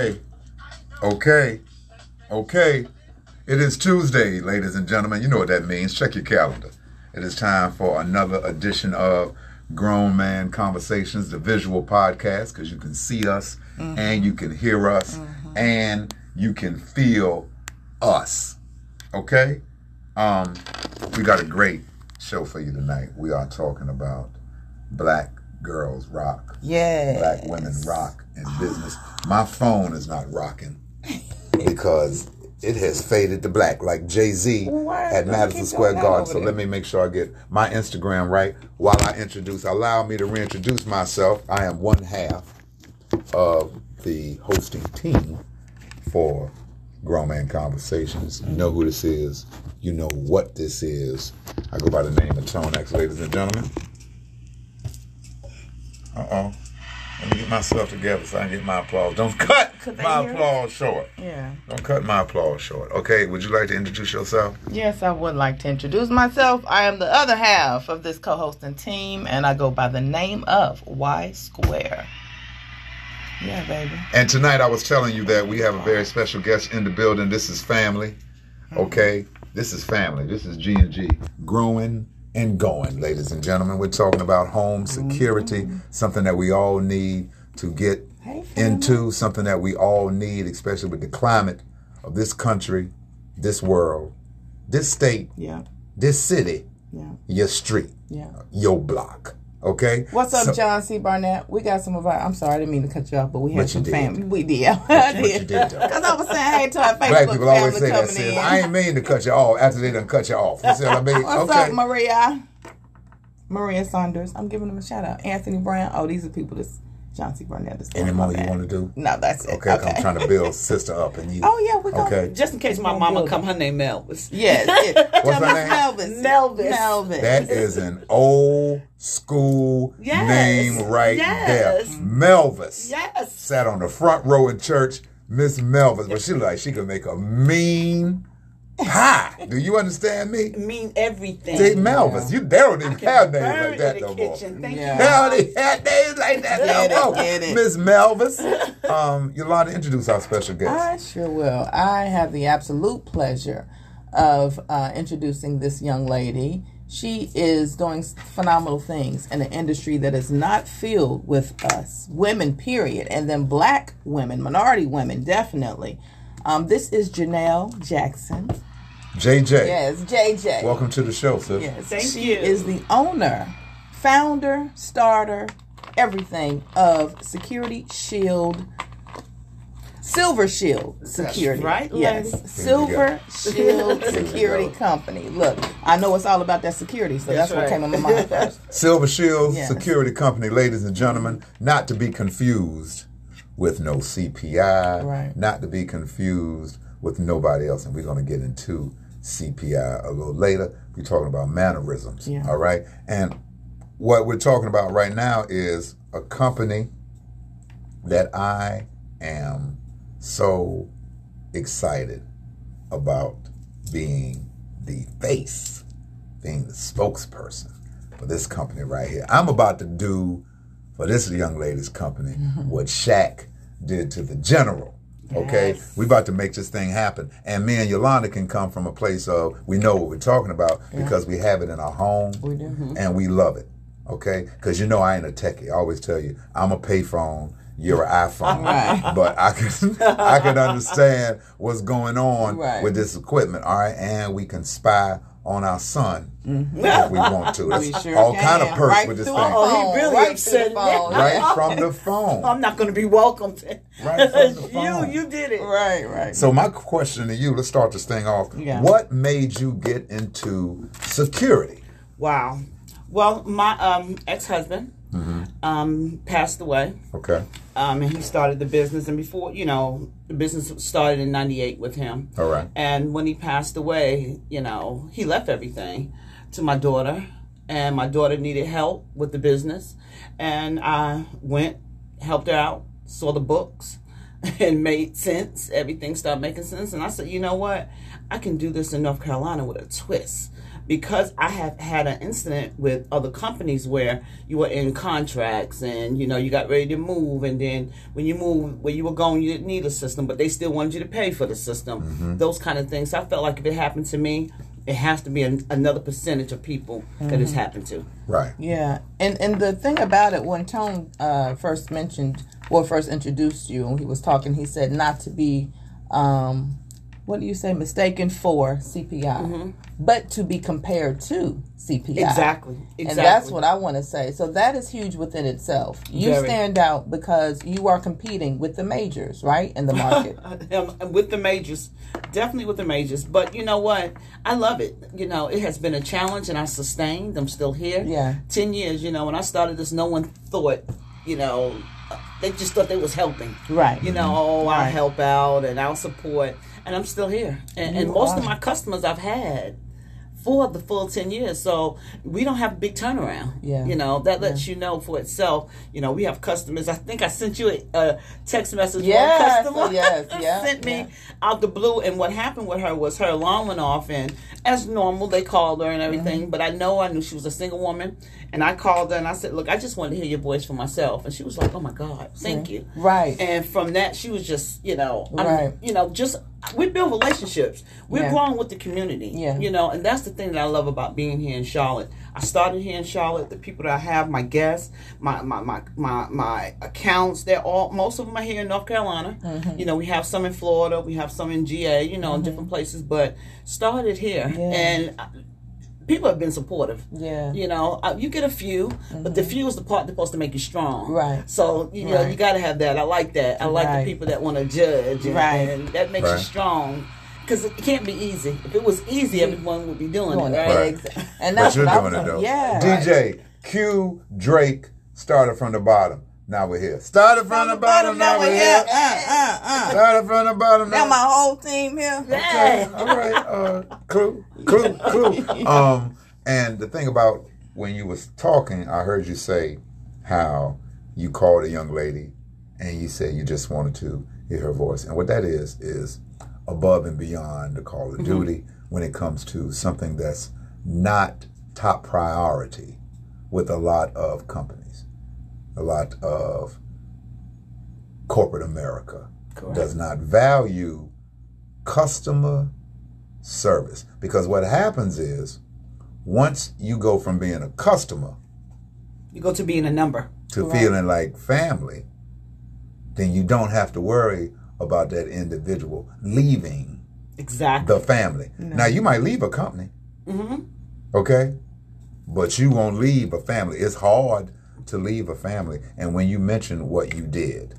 Okay, okay, okay. It is Tuesday, ladies and gentlemen. You know what that means. Check your calendar. It is time for another edition of Grown Man Conversations, the visual podcast, because you can see us and you can hear us and you can feel us. Okay? Um, we got a great show for you tonight. We are talking about black girls rock Yeah. black women rock in business. My phone is not rocking because it has faded to black, like Jay Z at Madison Square Garden. So let me make sure I get my Instagram right while I introduce. Allow me to reintroduce myself. I am one half of the hosting team for Grown Man Conversations. You know who this is. You know what this is. I go by the name of Tonex, ladies and gentlemen. Uh oh. Let me get myself together so I can get my applause. Don't cut my hear us? applause short. Yeah. Don't cut my applause short. Okay, would you like to introduce yourself? Yes, I would like to introduce myself. I am the other half of this co-hosting team, and I go by the name of Y Square. Yeah, baby. And tonight I was telling you that we have a very special guest in the building. This is family. Okay? This is family. This is G and G. Growing and going, ladies and gentlemen. We're talking about home security, mm-hmm. something that we all need to get into, something that we all need, especially with the climate of this country, this world, this state, Yeah, this city, yeah, your street, yeah. your block. Okay? What's up, So- John C. Barnett? We got some of our. I'm sorry, I didn't mean to cut you off, but we had some family. We did. I But you did. Because I was saying hey to our Facebook Black people always say that. in. I ain't mean to cut you off after they done cut you off. You see what I mean? What's okay. up, Maria? Maria Saunders. I'm giving them a shout out. Anthony Brown. Oh, these are people that's John C. Barnett. That's Any more you want to do? No, that's it. Okay, I'm trying to build sister up and you. Oh yeah, we go. Okay. Just in case my mama come, her name Melvis. Yes. yes. What's her name? Melvis. Melvis. Melvis. That is an old school Yes. name right Yes. there. Melvis. Yes. Sat on the front row in church, Miss Melvis. But she look like she could make a mean pie. Do you understand me? Mean everything. See, Melvis, you they don't even have names like that in no the more. kitchen. Thank Yeah. They don't even names like that Get no it, more. get it. Miss Melvis. Um, Yolanda, introduce our special guest. I sure will. I have the absolute pleasure of uh, introducing this young lady. She is doing phenomenal things in an industry that is not filled with us, women, period, and then black women, minority women, definitely. Um, this is Janelle Jackson. JJ. Yes, JJ. Welcome to the show, sis. Yes, Thank she you. is the owner, founder, starter, everything of Security Shield, Silver Shield Security. right, Yes, lady. Silver Shield Security. Company. Look, I know it's all about that security, so that's, That's what came in my mind first. Silver Shield Yes. Security Company, ladies and gentlemen, not to be confused with no CPI, Right. not to be confused with nobody else. And we're going to get into CPI a little later. We're talking about mannerisms, Yeah. all right? And what we're talking about right now is a company that I am so excited about being the face, being the spokesperson for this company right here. I'm about to do for this is a young lady's company mm-hmm. what Shaq did to the general. Okay, Yes. we about to make this thing happen, and me and Yolanda can come from a place of we know what we're talking about because we have it in our home We do. Mm-hmm. and we love it. Okay, because you know I ain't a techie. I always tell you I'm a payphone. You're an iPhone, Right. but I can I can understand what's going on Right. with this equipment. All right, and we can spy on our son if we want to. That's Mm-hmm. We sure all can. kind of perks right with this thing. the Oh, he really right upset through the phone. now. Right from the phone. I'm not going to be welcomed. Right from the phone. you, you did it. Right, right. So my question to you, let's start this thing off. Yeah. What made you get into security? Wow. Well, my um, ex-husband Mm-hmm. um, passed away, Okay. um, and he started the business. And before, you know, the business started in '98 with him. All right. And when he passed away, you know, he left everything to my daughter, and my daughter needed help with the business, and I went, helped her out, saw the books, and made sense. Everything started making sense, and I said, you know what, I can do this in North Carolina with a twist. Because I have had an incident with other companies where you were in contracts and you know you got ready to move, and then when you moved where you were going, you didn't need a system, but they still wanted you to pay for the system. Mm-hmm. Those kind of things. So I felt like if it happened to me, it has to be an, another percentage of people that it's happened to. Right. Yeah, and and the thing about it, when Tone uh, first mentioned, or first introduced you, and he was talking, he said not to be, um, what do you say, mistaken for CPI, but to be compared to CPI. Mm-hmm. Exactly. Exactly. And that's what I want to say. So that is huge within itself. You Very. stand out because you are competing with the majors, right, in the market. Um, with the majors, definitely with the majors. But you know what? I love it. You know, it has been a challenge, and I sustained. I'm still here. Yeah. Ten years. You know, when I started this, no one thought. You know, they just thought they was helping. right. You know, oh, I'll help out and I'll support, and I'm still here. And, and most of my customers I've had for the full 10 years. So we don't have a big turnaround. Yeah. You know, that lets you know for itself. You know, we have customers. I think I sent you a, a text message. Yes, One customer yes, yeah, sent me yeah. out the blue. And what happened with her was her alarm went off. And as normal, they called her and everything. Mm-hmm. But I know I knew she was a single woman. And I called her and I said, Look, I just wanted to hear your voice for myself. And she was like, Oh my God, thank you. Right. And from that, she was just, you know, I'm- Right. you know, just we build relationships. We're Yeah. growing with the community. Yeah. You know, and that's the thing that I love about being here in Charlotte. I started here in Charlotte. The people that I have, my guests, my my my my, my accounts, they're all most of them are here in North Carolina. Mm-hmm. You know, we have some in Florida, we have some in GA. You know, in different places, but started here, Yeah. and people have been supportive. Yeah. You know, uh, you get a few, but the few is the part that's supposed to make you strong. Mm-hmm. Right. So you know, Right. you got to have that. I like that. I like Right. the people that want to judge. And, Right. And that makes Right. you strong. Because it can't be easy. If it was easy, everyone would be doing, Doing it, it. right? Right. Exa- And But that's you're what I doing was it though. Yeah. DJ Q Drake started from the bottom. Now we're here. Started from the bottom. Now we're here. Uh, uh, uh. Started from the bottom. Now my whole team here. Okay, all right. Uh, clue, clue, clue. Um, and the thing about when you was talking, I heard you say how you called a young lady, and you said you just wanted to hear her voice, and what that is is above and beyond the call of duty when it comes to something that's not top priority with a lot of companies, a lot of corporate America Correct. does not value customer service because what happens is once you go from being a customer You go to being a number. to Right. feeling like family then you don't have to worry about that individual leaving Exactly. the family now you might leave a company hmm okay but you won't leave a family it's hard to leave a family and when you mention what you did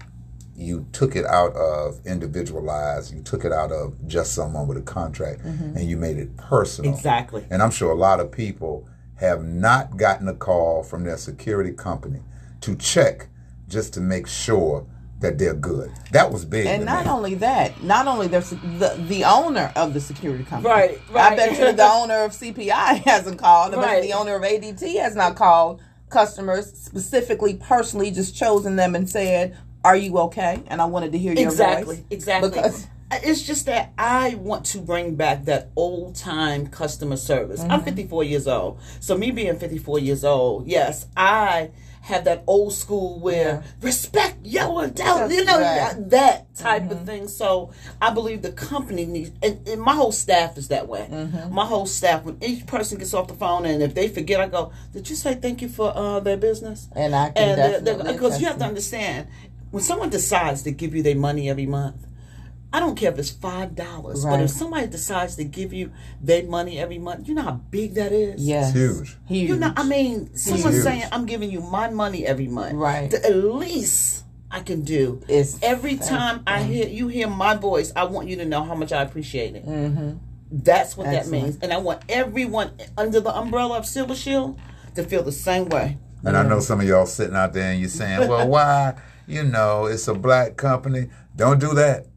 you took it out of individualized you took it out of just someone with a contract mm-hmm. and you made it personal Exactly. and i'm sure a lot of people have not gotten a call from their security company to check just to make sure that they're good that was big And not me. only that, not only there's the the owner of the security company. Right, right. I bet you the owner of CPI hasn't called. I bet Right. the owner of ADT has not called customers specifically, personally, just chosen them and said, "Are you okay?" And I wanted to hear your Exactly. voice. Exactly. Because it's just that I want to bring back that old time customer service. I'm Mm-hmm. 54 years old. So me being 54 years old, yes, I have that old school where respect yo and tell you know Right. Mm-hmm. that type of thing. So I believe the company needs and, and my whole staff is that way. Mm-hmm. My whole staff when each person gets off the phone and if they forget I go, Did you say thank you for uh, their business? And I can and definitely because you have to understand when someone decides to give you their money every month i don't care if it's five dollars but if somebody decides to give you their money every month you know how big that is yes, huge. huge. you know i mean someone Huge. saying i'm giving you my money every month Right. the at least i can do Is every time i hear you hear my voice i want you to know how much i appreciate it that's what that means and i want everyone under the umbrella of silver shield to feel the same way And I know some of y'all sitting out there and you're saying, well, why? You know, it's a black company. Don't do that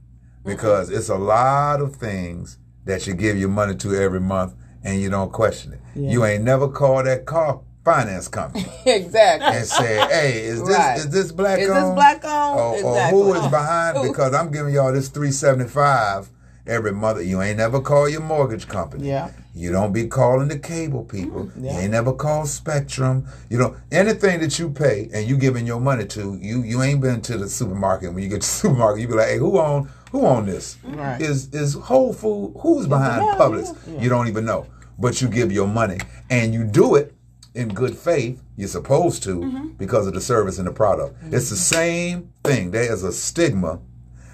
because it's a lot of things that you give your money to every month and you don't question it. You ain't never called that car finance company exactly. and said, hey, is this Right. is this black owned? Is this black owned? Or, or who is behind? Because I'm giving y'all this 375 every month. You ain't never call your mortgage company. Yeah. You don't be calling the cable people. yeah. You ain't never called Spectrum. You know anything that you pay and you giving your money to. You you ain't been to the supermarket. When you get to the supermarket, you be like, hey, who own who own this? Right. Is is Whole Food? Who's behind Yeah, Publix? yeah. You don't even know, but you give your money and you do it in good faith. You're supposed to Mm-hmm. because of the service and the product. It's the same thing. There is a stigma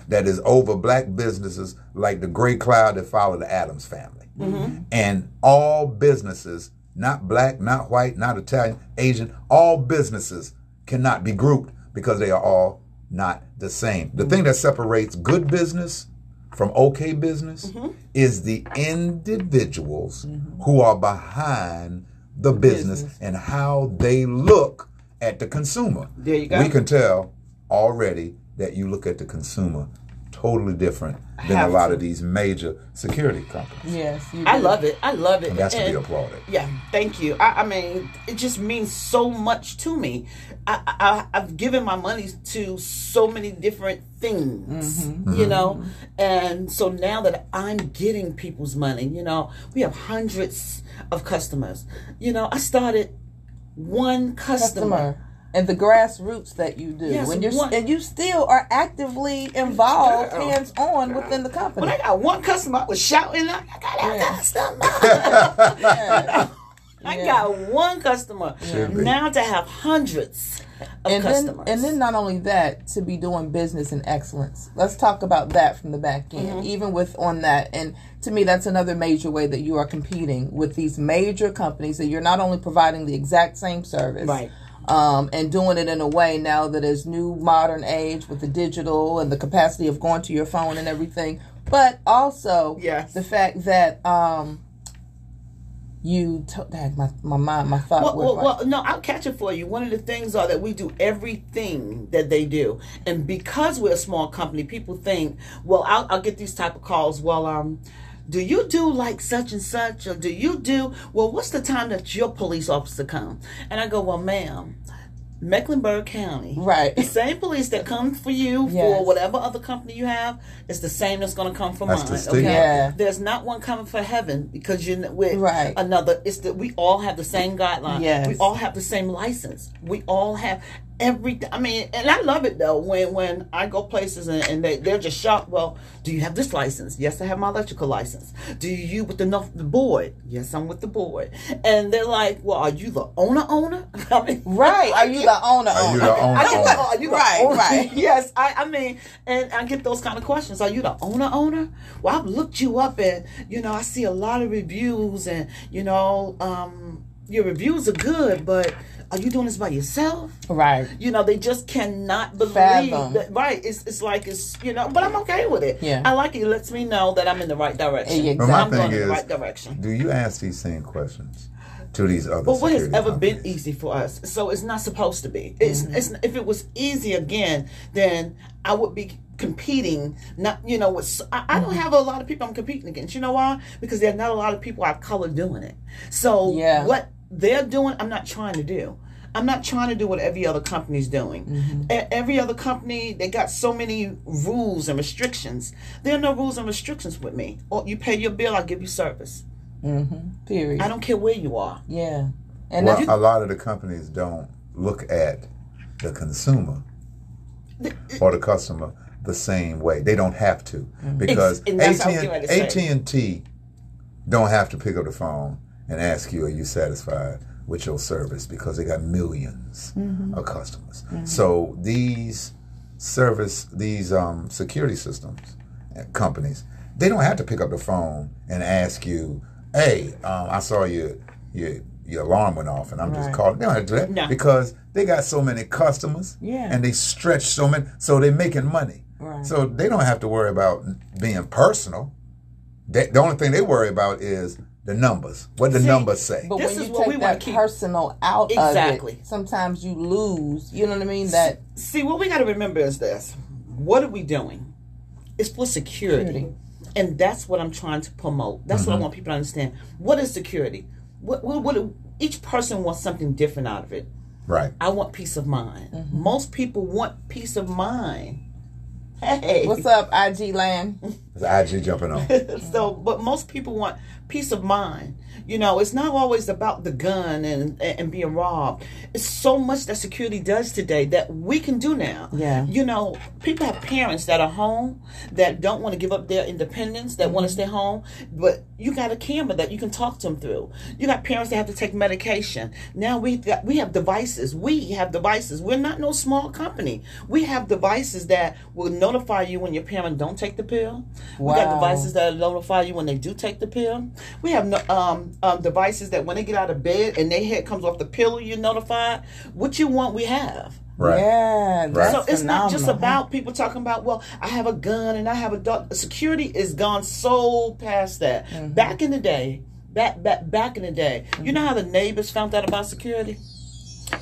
that is over black businesses like the gray cloud that followed the Addams Family. And all businesses, not black, not white, not Italian, Asian, all businesses cannot be grouped because they are all not the same. The thing that separates good business from okay business mm-hmm. is the individuals mm-hmm. who are behind the business, Business. and how they look at the consumer. There you go. We can tell already that you look at the consumer totally different than a lot to. of these major security companies. Yes, you I love it. I love it. And that's to be applauded. Yeah, thank you. I, I mean, it just means so much to me. I, I, I've given my money to so many different things, Mm-hmm. you know, and so now that I'm getting people's money, you know, we have hundreds of customers. You know, I started one customer. customer and the grassroots that you do Yes, when you're one- and you still are actively involved Girl. hands on within the company When I got one customer, I was shouting, I got a Yeah. customer. Yeah. I Yeah. got one customer. Should. Now to have hundreds of and then customers. and then not only that to be doing business in excellence let's talk about that from the back end Mm-hmm. even with on that and to me that's another major way that you are competing with these major companies that you're not only providing the exact same service Right. Um, and doing it in a way now that is new modern age with the digital and the capacity of going to your phone and everything but also Yes. the fact that um, you t- dang, my my mind my thought Well, well, well, no, I'll catch it for you. One of the things are that we do everything that they do, and because we're a small company, people think, well, I'll, I'll get these type of calls. Well, um, do you do like such and such, or do you do? Well, what's the time that your police officer come? And I go, well, ma'am. Mecklenburg County, Right. The same police that comes for you for whatever other company you have is the same that's going to come for That's mine. stigma. Okay, Yeah. there's not one coming for heaven because you're with Right. another. It's that we all have the same guideline. Yes. We all have the same license. We all have every. I mean, and I love it though when when I go places and, and they they're just shocked. Well, do you have this license? Yes, I have my electrical license. Do you with the the board? Yes, I'm with the board. And they're like, well, are you the owner owner? I mean, right are you the owner Are you owner? the owner? I get the, are you Right, owner? right. yes, I, I mean, and I get those kind of questions. Are you the owner owner? Well, I've looked you up and, you know, I see a lot of reviews and, you know, um, your reviews are good, but are you doing this by yourself? right You know, they just cannot believe Fathom. that. Right? It's it's like it's you know, but I'm okay with it. Yeah. I like it. It lets me know that I'm in the right direction. Yeah, But my I'm thing going in is, the right direction. do you ask these same questions to these other? But what has security ever been easy for us? So it's not supposed to be. It's, mm-hmm. it's if it was easy again, then I would be competing. Not you know, with, I, I don't mm-hmm. have a lot of people I'm competing against. You know why? Because there are not a lot of people our color doing it. So Yeah. what they're doing, I'm not trying to do. I'm not trying to do what every other company's doing. Mm-hmm. E- Every other company, they got so many rules and restrictions. There are no rules and restrictions with me. Or you pay your bill, I give you service. Mm-hmm. period I don't care where you are. yeah and Well, that's a lot of the companies don't look at the consumer uh, or the customer the same way. They don't have to mm-hmm. because Ex- and that's what I was getting ready to AT say. and T don't have to pick up the phone and ask you, "Are you satisfied with your service?" Because they got 1000000s Mm-hmm. of customers. So these service, these um, security systems companies, they don't have to pick up the phone and ask you, "Hey, um, I saw your your your alarm went off, and I'm just calling." They don't have to do that No. because they got so many customers, Yeah. and they stretch so many, so they're making money. Right. So they don't have to worry about being personal. They, the only thing they worry about is the numbers. What the See, numbers say. But This when is you what we take wanna that keep- personal out Exactly. of it, sometimes you lose. You know what I mean? That See, what we got to remember is this: what are we doing? It's for security, Security. and that's what I'm trying to promote. That's what I mm-hmm. want people to understand. What is security? What, what, what each person wants something different out of it. Right. I want peace of mind. Mm-hmm. Most people want peace of mind. Hey, what's up, IG land? The IG jumping on. so, but most people want peace of mind. You know, it's not always about the gun and and being robbed. It's so much that security does today that we can do now. Yeah. You know, people have parents that are home that don't want to give up their independence, that want to stay home, but you got a camera that you can talk to them through. You got parents that have to take medication. Now we got we have devices. We have devices. We're not no small company. We have devices that will notify you when your parent don't take the pill. We got devices that will notify you when they do take the pill. We have no, um, um, devices that when they get out of bed and their head comes off the pillow, you're notified. What you want, we have. Right. Yeah, that's So it's not just about people talking about, well, I have a gun and I have a dog. Security is gone so past that. Mm-hmm. Back in the day, back back back in the day, you know how the neighbors found out about security?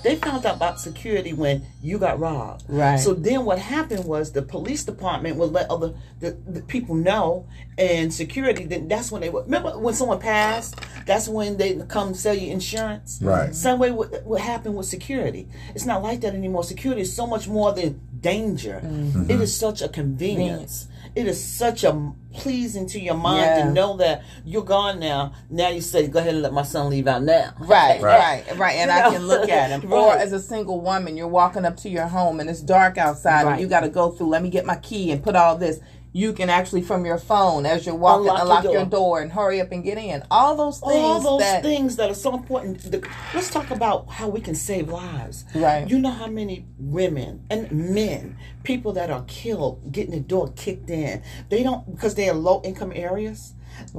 They found out about security when you got robbed. Right. So then what happened was the police department would let other the, the people know and security then that's when they would remember when someone passed, that's when they come sell you insurance. Right. Same way what, what happened with security. It's not like that anymore. Security is so much more than danger. Mm-hmm. It is such a convenience. It is such a pleasing to your mind Yeah. to know that you're gone now. Now you say, go ahead and let my son leave out now. Right, Right. right, right, And You I know? can look at him. Or as a single woman, you're walking up to your home and it's dark outside, Right. and you got to go through. Let me get my key and put all this. You can actually from your phone as you're walking Unlock your unlock your door. door and hurry up and get in. All those things. all those that, things that are so important. The, let's talk about how we can save lives. Right. You know how many women and men, people that are killed, getting the door kicked in. They don't because they're low income areas.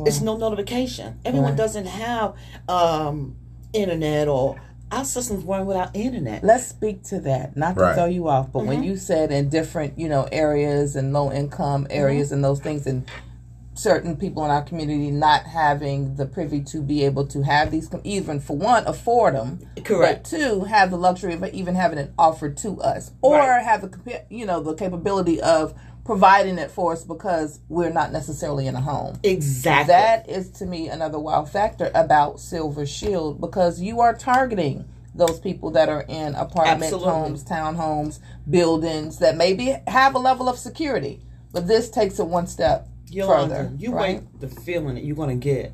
It's no notification. Everyone Right. doesn't have um, internet or our systems weren't without internet. Let's speak to that. Not to Right. throw you off, but Mm-hmm. when you said in different, you know, areas and low income areas Mm-hmm. and those things, and certain people in our community not having the privy to be able to have these, even for one, afford them, Correct. But two, have the luxury of even having it offered to us, or Right. have the you know the capability of providing it for us because we're not necessarily in a home. Exactly. That is to me another wow factor about Silver Shield because you are targeting those people that are in apartment Absolutely. homes, townhomes, buildings that maybe have a level of security, but this takes it one step Yolanda, further. you right? wait the feeling that you're gonna get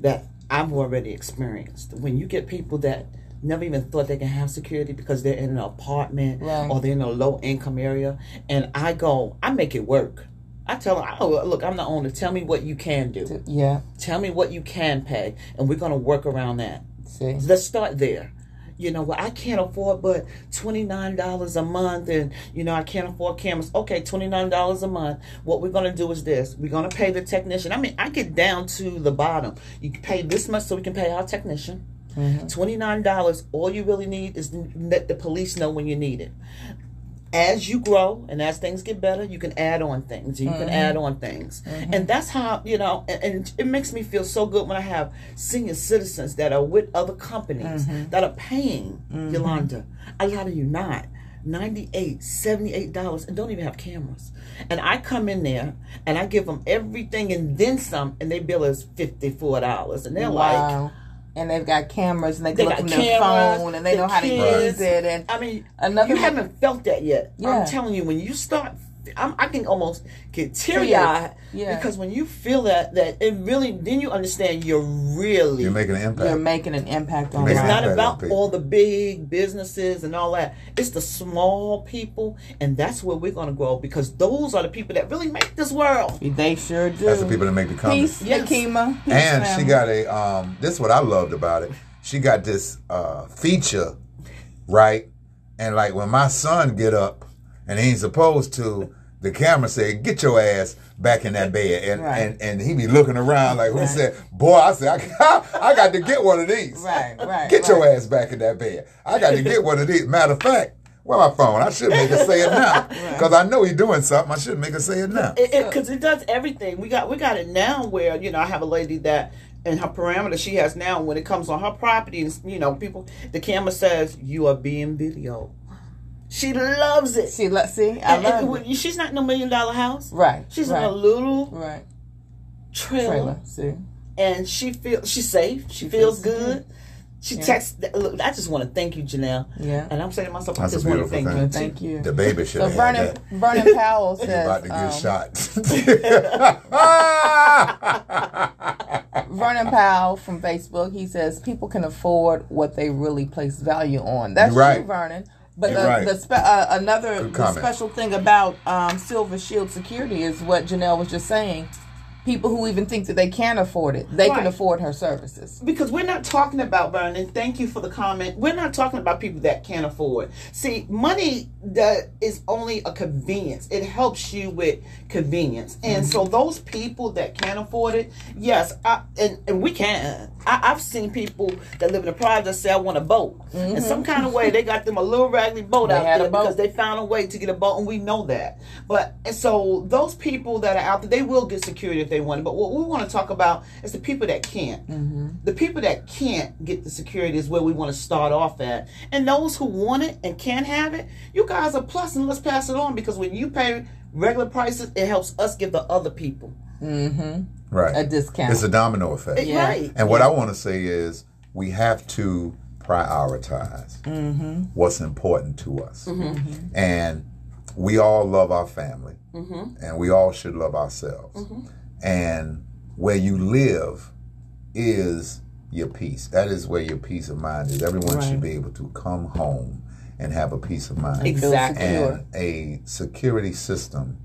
that I've already experienced. When you get people that never even thought they can have security because they're in an apartment Right. or they're in a low income area, and I go, I make it work. I tell them, oh, look, I'm the owner. Tell me what you can do. Yeah. Tell me what you can pay, and we're gonna work around that. See. Let's start there. You know, well, I can't afford but twenty nine dollars a month, and you know, I can't afford cameras. Okay, twenty nine dollars a month. What we're gonna do is this: we're gonna pay the technician. I mean, I get down to the bottom. You can pay this much so we can pay our technician. Mm-hmm. Twenty nine dollars. All you really need is let the police know when you need it. As you grow and as things get better, you can add on things. You can add mm-hmm. on things, mm-hmm. and that's how you know. And, and it makes me feel so good when I have senior citizens that are with other companies mm-hmm. that are paying Yolanda. A lot of you not. 98 78 dollars and don't even have cameras and i come in there and i give them everything and then some and they bill us 54 dollars and they're like Wow. And they've got cameras and they They look from their cameras, phone and they know the how to use it. And I mean, Another you haven't felt that yet. Yeah. I'm telling you, when you start, I'm, I can almost get teary eyed Yeah. because when you feel that, that it really, then you understand you're really. You're making an impact. you're making an impact on it's not about all the big businesses and all that. It's the small people, and that's where we're going to grow because those are the people that really make this world. They sure do. That's the people that make the comments. Peace, Yes. Akima. Peace, and family. she got a um this is what I loved about it. She got this uh feature, right? And like when my son get up and he's supposed to, the camera say, Get your ass back in that bed. And Right. and, and he be looking around like who Right. said, Boy, I said, I, I got to get one of these. Right, right. Get your ass back in that bed. I got to get one of these. Matter of fact, where my phone? I should make her say it now. Because I know he's doing something. I should make her say it now. because it, does everything. We got we got it now where you know I have a lady that in her parameter she has now when it comes on her property and you know people the camera says you are being videoed. She loves it. See, let's see. I And- love and it. she's not in a million dollar house. Right. She's right, in a little right. trailer, trailer. See. and she feels she's safe. She, She feels feels good. She Yeah. texted. Look, I just want to thank you, Janelle. Yeah. And I'm saying to myself, That's I a just want to thank thing. you. Thank you. The baby should So have Vernon had that. Vernon Powell says about to get um, shot. Vernon Powell from Facebook. He says people can afford what they really place value on. That's right. true, Vernon. But the, right. the spe- uh, another the special thing about um, Silver Shield Security is what Janelle was just saying. People who even think that they can't afford it, they Right. can afford her services. because we're not talking about Vernon. Thank you for the comment. We're not talking about people that can't afford. See, money that is only a convenience. It helps you with convenience, and so those people that can't afford it, yes, I, and and we can. I, I've seen people that live in a private that say, "I want a boat," in mm-hmm. some kind of way they got them a little raggedy boat They out there boat. because they found a way to get a boat, and we know that. But and so those people that are out there, they will get security if they want it. But what we want to talk about is the people that can't. Mm-hmm. The people that can't get the security is where we want to start off at. And those who want it and can have it, you guys are plus, and let's pass it on because when you pay regular prices, it helps us give the other people. Mm-hmm. Right. A discount. It's a domino effect. Yeah. Right. And what I want to say is we have to prioritize mm-hmm. what's important to us. Mm-hmm. And we all love our family, mm-hmm. and we all should love ourselves. And where you live is your peace. That is where your peace of mind is. Everyone Right. should be able to come home and have a peace of mind. Exactly. And a security system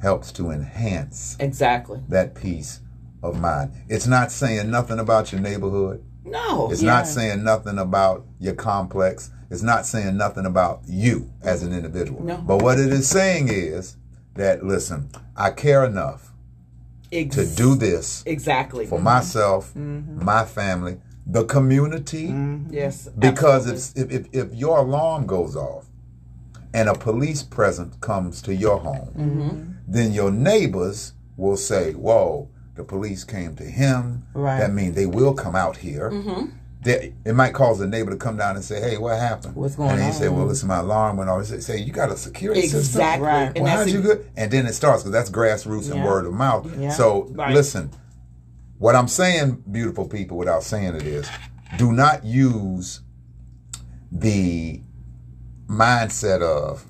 helps to enhance Exactly. that peace of mind. It's not saying nothing about your neighborhood. No. It's Yeah. not saying nothing about your complex. It's not saying nothing about you as an individual. No. But what it is saying is that, listen, I care enough Ex- to do this Exactly. for myself, mm-hmm. my family, the community. Mm-hmm. Yes. Because absolutely. if, if, if your alarm goes off and a police presence comes to your home, Mm-hmm. then your neighbors will say, Whoa, the police came to him. Right. That means they will come out here. Mm-hmm. They, it might cause the neighbor to come down and say, Hey, what happened? What's going on? and he say. Well, listen, my alarm went off. They say, You got a security system? Exactly. Right. And Well, how'd you ex- good? And then it starts because that's grassroots and word of mouth. Yeah. So Right. listen, what I'm saying, beautiful people, without saying it is, do not use the mindset of,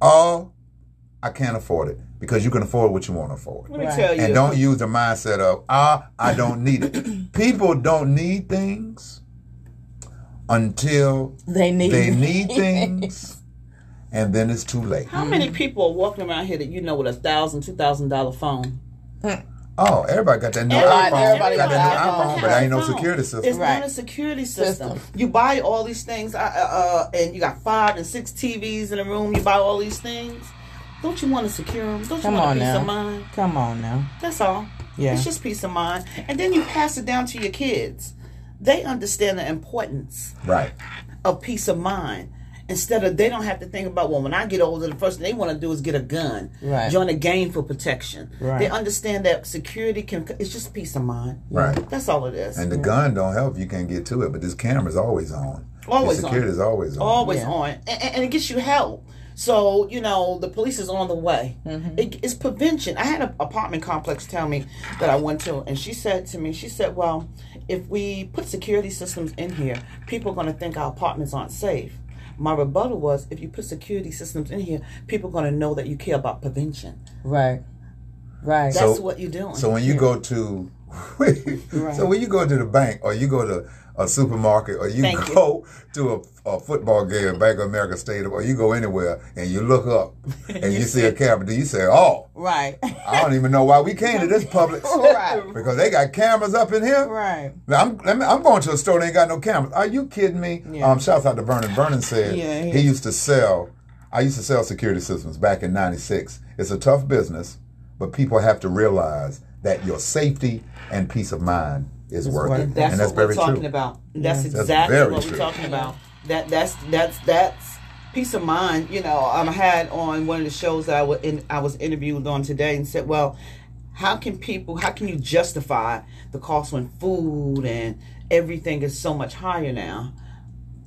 oh, I can't afford it because you can afford what you want to afford. Let me Right. tell you. And don't use the mindset of, ah, I don't need it. People don't need things until They need they need things, and then it's too late. How many people are walking around here that you know with a thousand, two thousand dollar phone? Oh, everybody got that new Everybody- iPhone. everybody got got that new iPhone, iPhone. but there ain't no security system. It's Right. not a security system. System. You buy all these things, uh, uh, and you got five and six TVs in a room. You buy all these things. Don't you want to secure them? Don't you Come want on peace now. of mind? Come on now. That's all. Yeah. It's just peace of mind, and then you pass it down to your kids. They understand the importance right. of peace of mind. Instead of they don't have to think about well when I get older the first thing they want to do is get a gun, Right. join a gang for protection. Right. They understand that security can it's just peace of mind. Right. That's all it is. And the gun don't help if you can't get to it, but this camera's always on. Always the on. is always on. always Yeah. on, and, and it gets you help. So you know the police is on the way. Mm-hmm. It, it's prevention. I had an apartment complex tell me that I went to, and she said to me, she said, "Well, if we put security systems in here, people are going to think our apartments aren't safe." My rebuttal was, if you put security systems in here, people are going to know that you care about prevention. Right. Right. That's So- what you're doing. So when you go to, so when you go to the bank or you go to a supermarket or you Thank you. go to a, a football game at Bank of America Stadium or you go anywhere and you look up and you, see a camera, do you say, "Oh, right. I don't even know why we came to this Publix right. because they got cameras up in here." Right. Now, I'm, I'm going to a store that ain't got no cameras. Are you kidding me? Yeah. Um, shouts out to Vernon. Vernon said Yeah, he he- used to sell. I used to sell security systems back in '96. It's a tough business, but people have to realize that your safety and peace of mind is worth worth it, it. That's and that's what we're talking true. about. That's That's exactly very what we're talking about. That that's that's that's peace of mind. You know, um, I had on one of the shows that I was in, I was interviewed on today and said, well, how can people? How can you justify the cost when food and everything is so much higher now?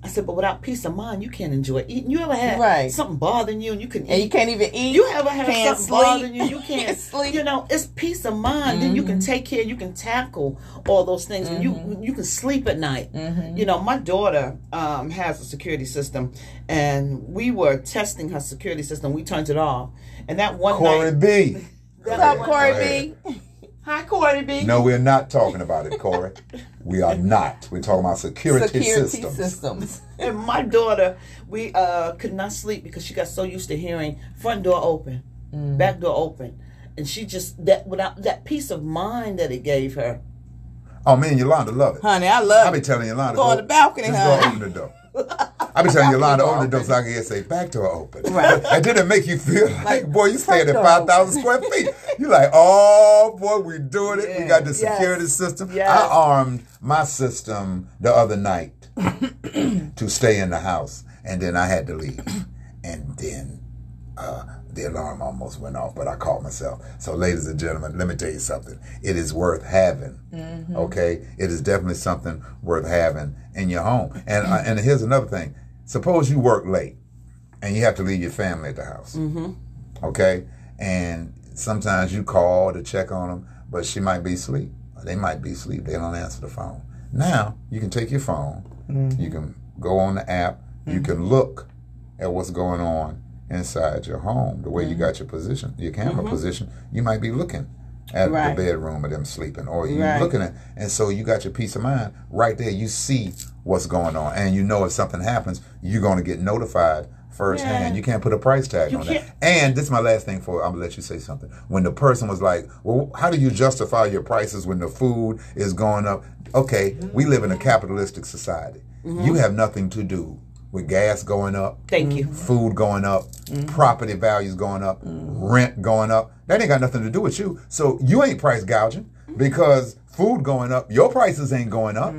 I said, but without peace of mind, you can't enjoy eating. You ever had Right. something bothering you and you can and you eat? can't even eat. You ever had can't something sleep. bothering you? You can't, Can't sleep. You know, it's peace of mind. Then you can mm-hmm. take care. You can tackle all those things. When you mm-hmm. you can sleep at night. Mm-hmm. You know, my daughter um, has a security system, and we were testing her security system. We turned it off, and that one Corey night. B. that What's up, one- Corey B? Hi, Corey B. No, we're not talking about it, Corey. we are not. We're talking about security, systems. Security systems. systems. And my daughter, we uh, could not sleep because she got so used to hearing front door open, back door open, and she just that without that peace of mind that it gave her. Oh, me and Yolanda love it. Honey, I love I be it. telling Yolanda. Go on the balcony, just honey. go open the door. I be telling Yolanda, door open the door so I can hear say, back door open. Right. And then it make you feel like, boy, you staying at 5,000 square feet. You're like, oh, boy, we doing it. We got the Yes. security system. Yes. I armed my system the other night to stay in the house. And then I had to leave. And then uh, the alarm almost went off, but I caught myself. So, ladies and gentlemen, let me tell you something. It is worth having. Okay, it is definitely something worth having in your home. And uh, and here's another thing. Suppose you work late, and you have to leave your family at the house. Mm-hmm. Okay, and sometimes you call to check on them, but she might be asleep. They might be asleep. They don't answer the phone. Now you can take your phone. Mm-hmm. You can go on the app. You mm-hmm. can look at what's going on inside your home, the way you got your position, your camera position. You might be looking at Right. the bedroom of them sleeping, or you Right. looking at, and so you got your peace of mind right there. You see what's going on, and you know if something happens, you're going to get notified firsthand. Yeah. You can't put a price tag You on can't- that. And this is my last thing for. I'm gonna let you say something. When the person was like, "Well, how do you justify your prices when the food is going up?" Okay, we live in a capitalistic society. Mm-hmm. You have nothing to do with gas going up, Thank you. food going up, mm-hmm. property values going up, mm-hmm. rent going up. That ain't got nothing to do with you. So you ain't price gouging mm-hmm. because food going up, your prices ain't going up.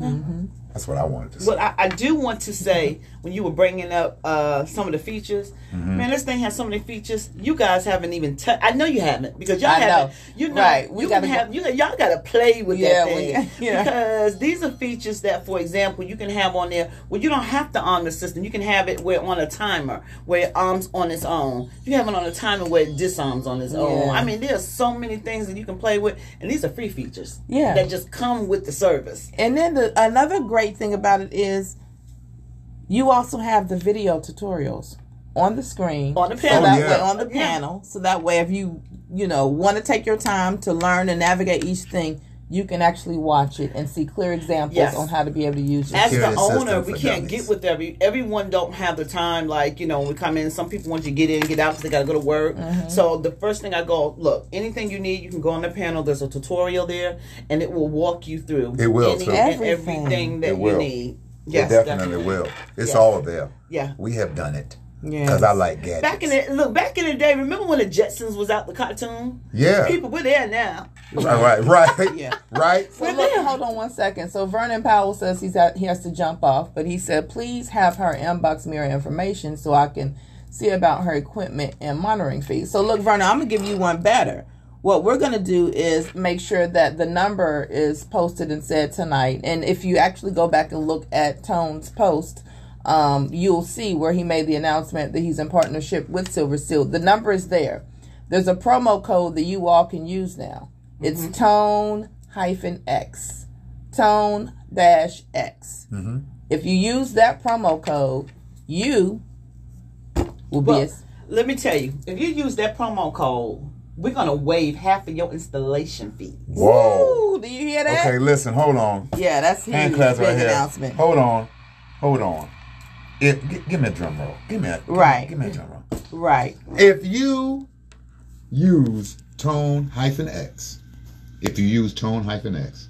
Mm-hmm. That's what I wanted to say. But I, I do want to say when you were bringing up uh, some of the features, Mm-hmm. man, this thing has so many features. You guys haven't even. touched. I know you haven't because y'all I haven't. You know, Right. We you gotta go- have. You y'all got to play with Yeah, that we- thing yeah. because these are features that, for example, you can have on there where you don't have to arm the system. You can have it where on a timer where it arms on its own. You have it on a timer where it disarms on its own. I mean, there's so many things that you can play with, and these are free features. Yeah. that just come with the service. And then the, another great thing about it is you also have the video tutorials on the screen On the So panel. that Oh, yeah. way on the Yeah. panel. So that way if you you know want to take your time to learn and navigate each thing, you can actually watch it and see clear examples Yes. on how to be able to use it. as the owner, we can't dummies. get with every everyone. Don't have the time. Like you know, when we come in. Some people want you to get in and get out because they got to go to work. Mm-hmm. So the first thing I go, look, anything you need, you can go on the panel. There's a tutorial there, and it will walk you through. It will, any too. Everything. everything that It you will. need. Yes, it definitely, will. It's Yes. all there. Yeah. We have done it. Yeah. Because I like gadgets. Back in the look, back in the day, remember when the Jetsons was out the cartoon? yeah. People, we're there now. Right, right, right. Yeah. Right? So look, hold on one second. So Vernon Powell says he's at, he has to jump off, but he said please have her inbox mirror information so I can see about her equipment and monitoring fees. So look, Vernon, I'm gonna give you one better. What we're gonna do is make sure that the number is posted and said tonight. And if you actually go back and look at Tone's post, um, you'll see where he made the announcement that he's in partnership with Silver Seal. The number is there. There's a promo code that you all can use now. It's tone hyphen X. Tone dash X. If you use that promo code, you will be a, let me tell you, if you use that promo code, we're gonna waive half of your installation fee. Whoa. Ooh, do you hear that? Okay, listen, hold on. Yeah, that's huge. Hand claps Big right here. announcement. Hold on. Hold on. If, g- give me a drum roll. Give me a give me- Right. Give me a drum roll. Right. If you use tone hyphen X, if you use tone hyphen X,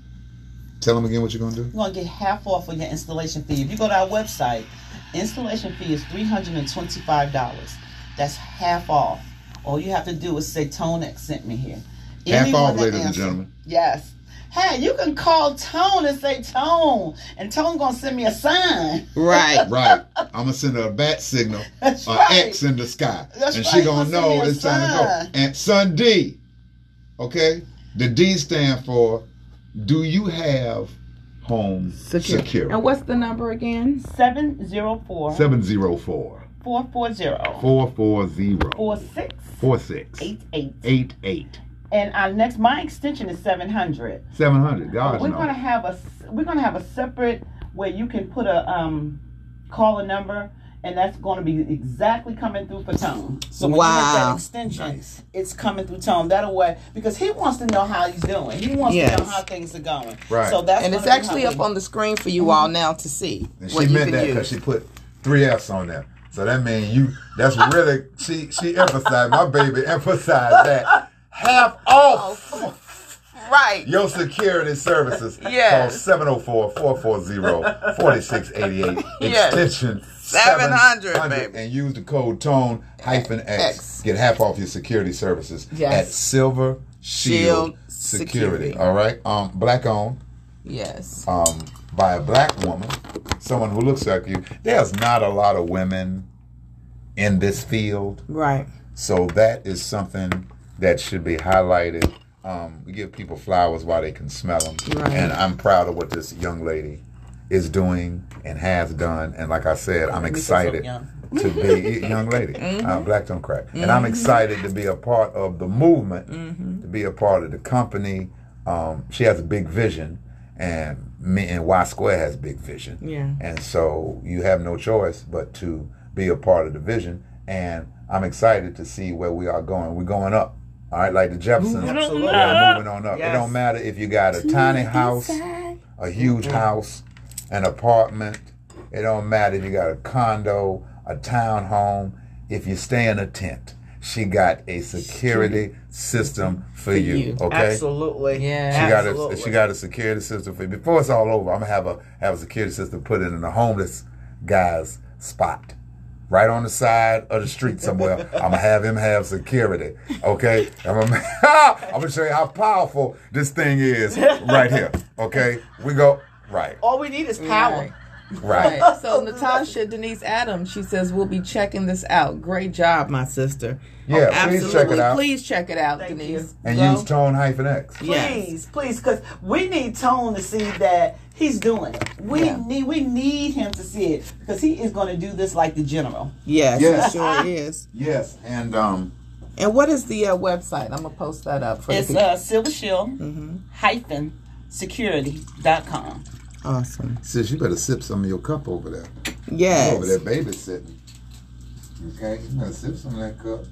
tell them again what you're gonna do. You're gonna get half off of your installation fee. If you go to our website, installation fee is three hundred and twenty-five dollars. That's half off. All you have to do is say Tone X sent me here. Half Anyone off, that ladies and gentlemen. Yes. Hey, you can call Tone and say Tone, and Tone gonna send me a sign. Right. Right. I'm gonna send her a bat signal, That's an right. X in the sky, That's and right. she gonna Gonna know a it's time to sign. go. And son D, okay, the D stand for Do you have Home Secure. Security. And what's the number again? 704 704 440 440 4688. 4688. And our next, my extension is 700. 700. God we're knows. gonna have a we're gonna have a separate where you can put a um call a number and that's going to be exactly coming through for Tone. So when you hit that extension, it's coming through Tone. That way, because he wants to know how he's doing. He wants Yes. to know how things are going. Right. So that's And it's actually up on the screen for you all now to see And what she you meant can that because use. she put three F's on there. So that means you, that's really, she she emphasized, my baby emphasized that. Half off Right. your security services. Yes. Call 704-440-4688. Yes. Extension 700, baby. And use the code TONE hyphen X. X. Get half off your security services Yes. at Silver Shield, Shield Security. Security. All right. Um, black owned Yes. um, by a black woman, someone who looks like you. There's not a lot of women in this field, Right. so that is something that should be highlighted. Um, we give people flowers while they can smell them, Right. and I'm proud of what this young lady is doing and has done. And like I said, I'm Make me feel so excited to be young lady. Uh, black don't crack, and I'm excited to be a part of the movement, to be a part of the company. Um, she has a big vision, and me and Y Square has big vision. Yeah. And so you have no choice but to be a part of the vision. And I'm excited to see where we are going. We're going up. All right, like the Jeffersons. Absolutely. We are moving on up. It don't matter if you got a tiny house, a huge house, an apartment. It don't matter if you got a condo, a townhome. If you stay in a tent, she got a security system for you. you. Okay. Absolutely. Yeah. She got a Absolutely. she got a security system for you. Before it's all over, I'm gonna have a have a security system put it in a homeless guy's spot. Right on the side of the street somewhere. I'm gonna have him have security. Okay? I'm gonna, I'm gonna show you how powerful this thing is right here. Okay? We go right. All we need is power. Right. Right. Right. So Natasha Denise Adams, she says we'll be checking this out. Great job, my sister. Yeah, please Absolutely. check it out. Please check it out, Thank Denise. you. And Go. use tone hyphen X. Yes. Please, please, because we need Tone to see that he's doing it. We Yeah. need we need him to see it because he is going to do this like the general. Yes, Yes. it sure is. Yes. And um And what is the uh, website? I'm gonna post that up for It's the people. uh, Silver Shield hyphen security.com. awesome. sis, you better sip some of your cup over there. Yes. Over there babysitting. Okay? You better sip some of that cup.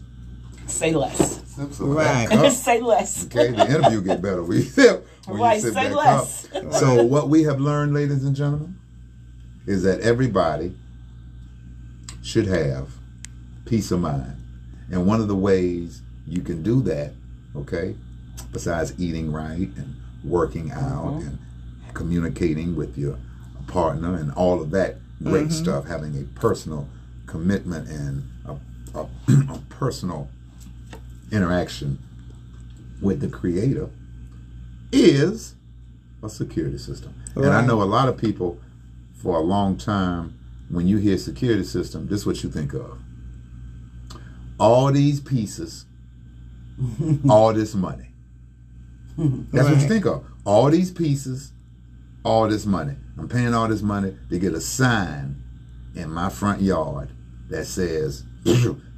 Say less. Sip some Right. of that cup. Say less. Okay, the interview get better We sip. When Right, you sip say that less. cup. So what we have learned, ladies and gentlemen, is that everybody should have peace of mind. And one of the ways you can do that, okay, besides eating right and working out mm-hmm. and communicating with your partner and all of that great mm-hmm. stuff, having a personal commitment and a, a, a personal interaction with the creator is a security system. And I know a lot of people for a long time, when you hear security system, this is what you think of. All these pieces, all this money. That's what you think of. All these pieces, all this money. I'm paying all this money to get a sign in my front yard that says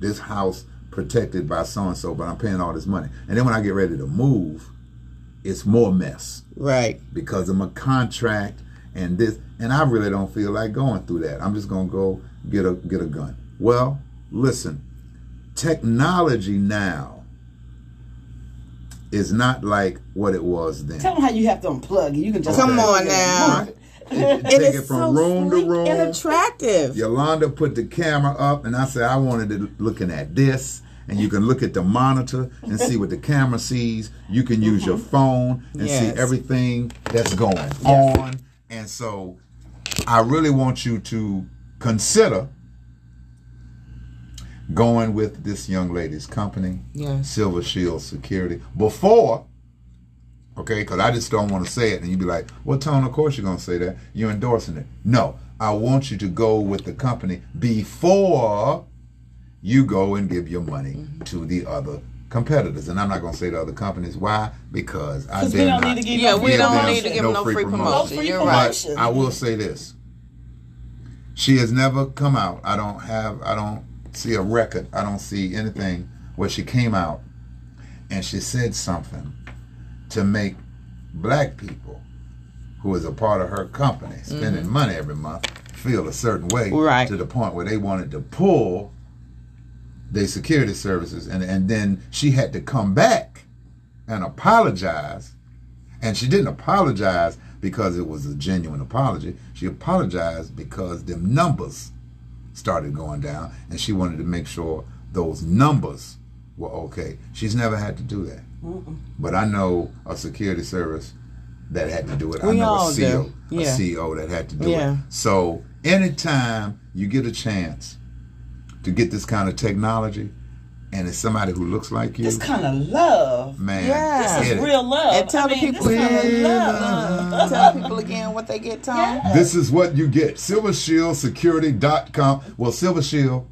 this house protected by so and so, but I'm paying all this money. And then when I get ready to move, it's more mess Right. because of my contract and this and I really don't feel like going through that. I'm just gonna go get a get a gun. Well, listen, technology now is not like what it was then. Tell him how you have to unplug it. You can just Come on now. Take It it is from so room to room. and attractive. Yolanda put the camera up, and I said I wanted it looking at this. And you can look at the monitor and see what the camera sees. You can use your mm-hmm. phone and see everything that's going on. And so, I really want you to consider going with this young lady's company, Yes. Silver Shield Security, before. Okay, because I just don't want to say it, and you'd be like, "Well, Tone, of course you're gonna say that. You're endorsing it." No, I want you to go with the company before you go and give your money mm-hmm. to the other competitors, and I'm not going to say the other companies. Why? Because I we don't not need to give Yeah, no we don't them need to give them no free promotion. No free You're promotion. right. I will say this: she has never come out. I don't have. I don't see a record. I don't see anything where she came out and she said something to make black people, who is a part of her company, mm-hmm. spending money every month, feel a certain way. Right. To the point where they wanted to pull their security services, and and then she had to come back and apologize and she didn't apologize because it was a genuine apology. She apologized because them numbers started going down, and she wanted to make sure those numbers were okay. She's never had to do that. But I know a security service that had to do it. I know a CEO. Yeah. a CEO that had to do Yeah. it. So anytime you get a chance to get this kind of technology, and it's somebody who looks like you, This kind of love. man, Yeah. This is real love. And tell I the mean, people this kind of again. love. Tell people again what they get, Tone. This is what you get. SilverShieldSecurity.com. Well, SilverShield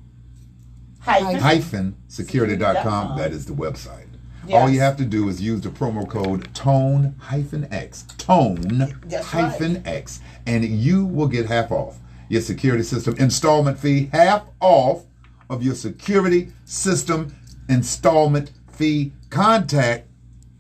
Hyphen. hyphen security.com. That is the website. Yes. All you have to do is use the promo code tone hyphen X. Tone That's hyphen X. And you will get half off your security system installment fee, half off of your security system installment fee. Contact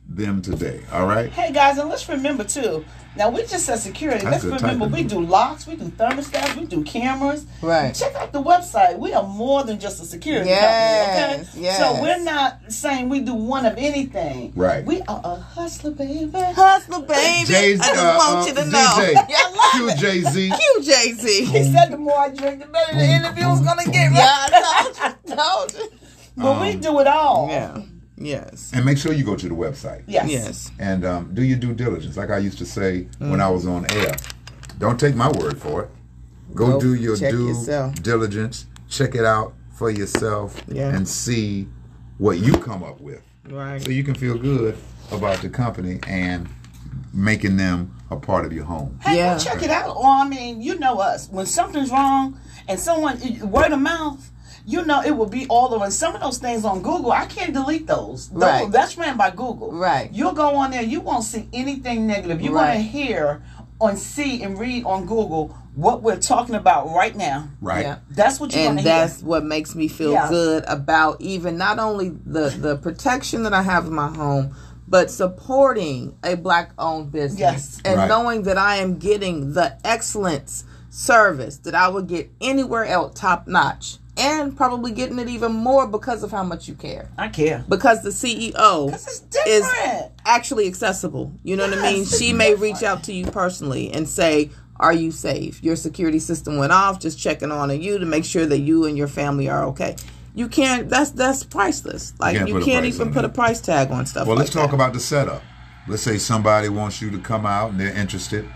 them today. All right? Hey guys, and let's remember too. Now we just said security. That's let's remember we do locks, we do thermostats, we do cameras. Right. Check out the website. We are more than just a security Yes, company. Okay. yes. So we're not saying we do one of anything. Right. We are a hustler, baby. Hustler, baby. Jay, I just uh, want uh, you to DJ, know. Yeah, love Q Jay Z. you, Jay Z. He said the more I drink, the better the interview is gonna get. Yeah, I told you. Told you. But we do it all. Yeah. Yes. And make sure you go to the website. Yes. Yes. and um, do your due diligence. Like I used to say when Mm-hmm. I was on air, don't take my word for it. Go Go do your check due yourself. diligence. Check it out for yourself Yeah. and see what you come up with, Right. so you can feel good about the company and making them a part of your home. Hey, Yeah. go check it out. Or I mean, you know us. When something's wrong and someone word of mouth, you know it will be all over. And some of those things on Google, I can't delete those. Those- Right. That's ran by Google. Right. You'll go on there, you won't see anything negative. You're Right. gonna hear and see and read on Google what we're talking about right now. Right. Yeah. That's what you're and gonna hear. that's what makes me feel Yeah. good about even not only the the protection that I have in my home, but supporting a black owned business Yes. and Right. knowing that I am getting the excellence service that I would get anywhere else top notch and probably getting it even more because of how much you care I care. because the CEO is is actually accessible. You know what I mean? She may different. reach out to you personally and say, "Are you safe? Your security system went off. Just checking on you to make sure that you and your family are okay." You can't. That's that's priceless. Like Can't you can't even put that. a price tag on stuff. Well, like let's talk that. about the setup. Let's say somebody wants you to come out and they're interested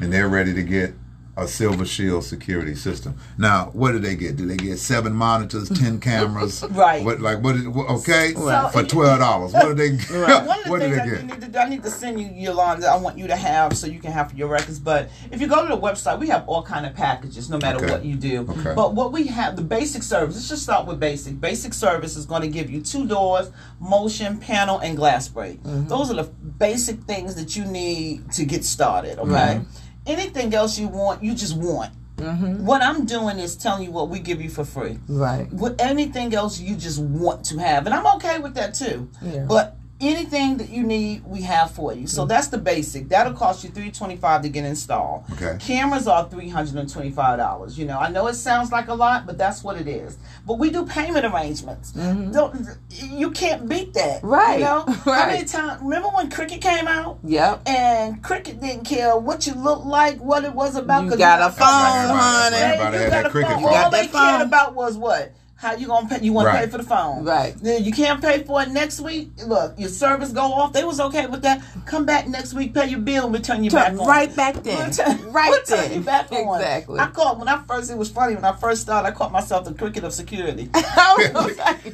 and they're ready to get a Silver Shield security system. Now, what do they get? Do they get seven monitors, ten cameras? Right. What like what? Is, what okay, Right. for twelve dollars. What do they? One of the what do they that get? need to I need to send you your Yolanda. I want you to have so you can have for your records. But if you go to the website, we have all kind of packages, no matter Okay. what you do. Okay. But what we have, the basic service. Let's just start with basic. Basic service is going to give you two doors, motion, panel, and glass break. Mm-hmm. Those are the basic things that you need to get started. Okay. Right. Anything else you want, you just want. Mm-hmm. What I'm doing is telling you what we give you for free Right. with anything else you just want to have and i'm okay with that too Yeah. but anything that you need we have for you so that's the basic that'll cost you 325 to get installed Okay. cameras are $325 you know i know it sounds like a lot but that's what it is but we do payment arrangements Don't, you can't beat that Mm-hmm. Right. you know how many times remember when cricket came out Yep. and cricket didn't care what you looked like what it was about You got a phone, honey. you got that a cricket phone. All they cared about was what? How you gonna pay? You want Right. to pay for the phone, Right. Then you can't pay for it next week. Look, your service go off. They was okay with that. Come back next week, pay your bill, and we turn you back Turn on. right back then. We'll turn- Right we'll turn then. you back on. Exactly. I caught when I first. It was funny when I first started. I caught myself the cricket of security. Oh,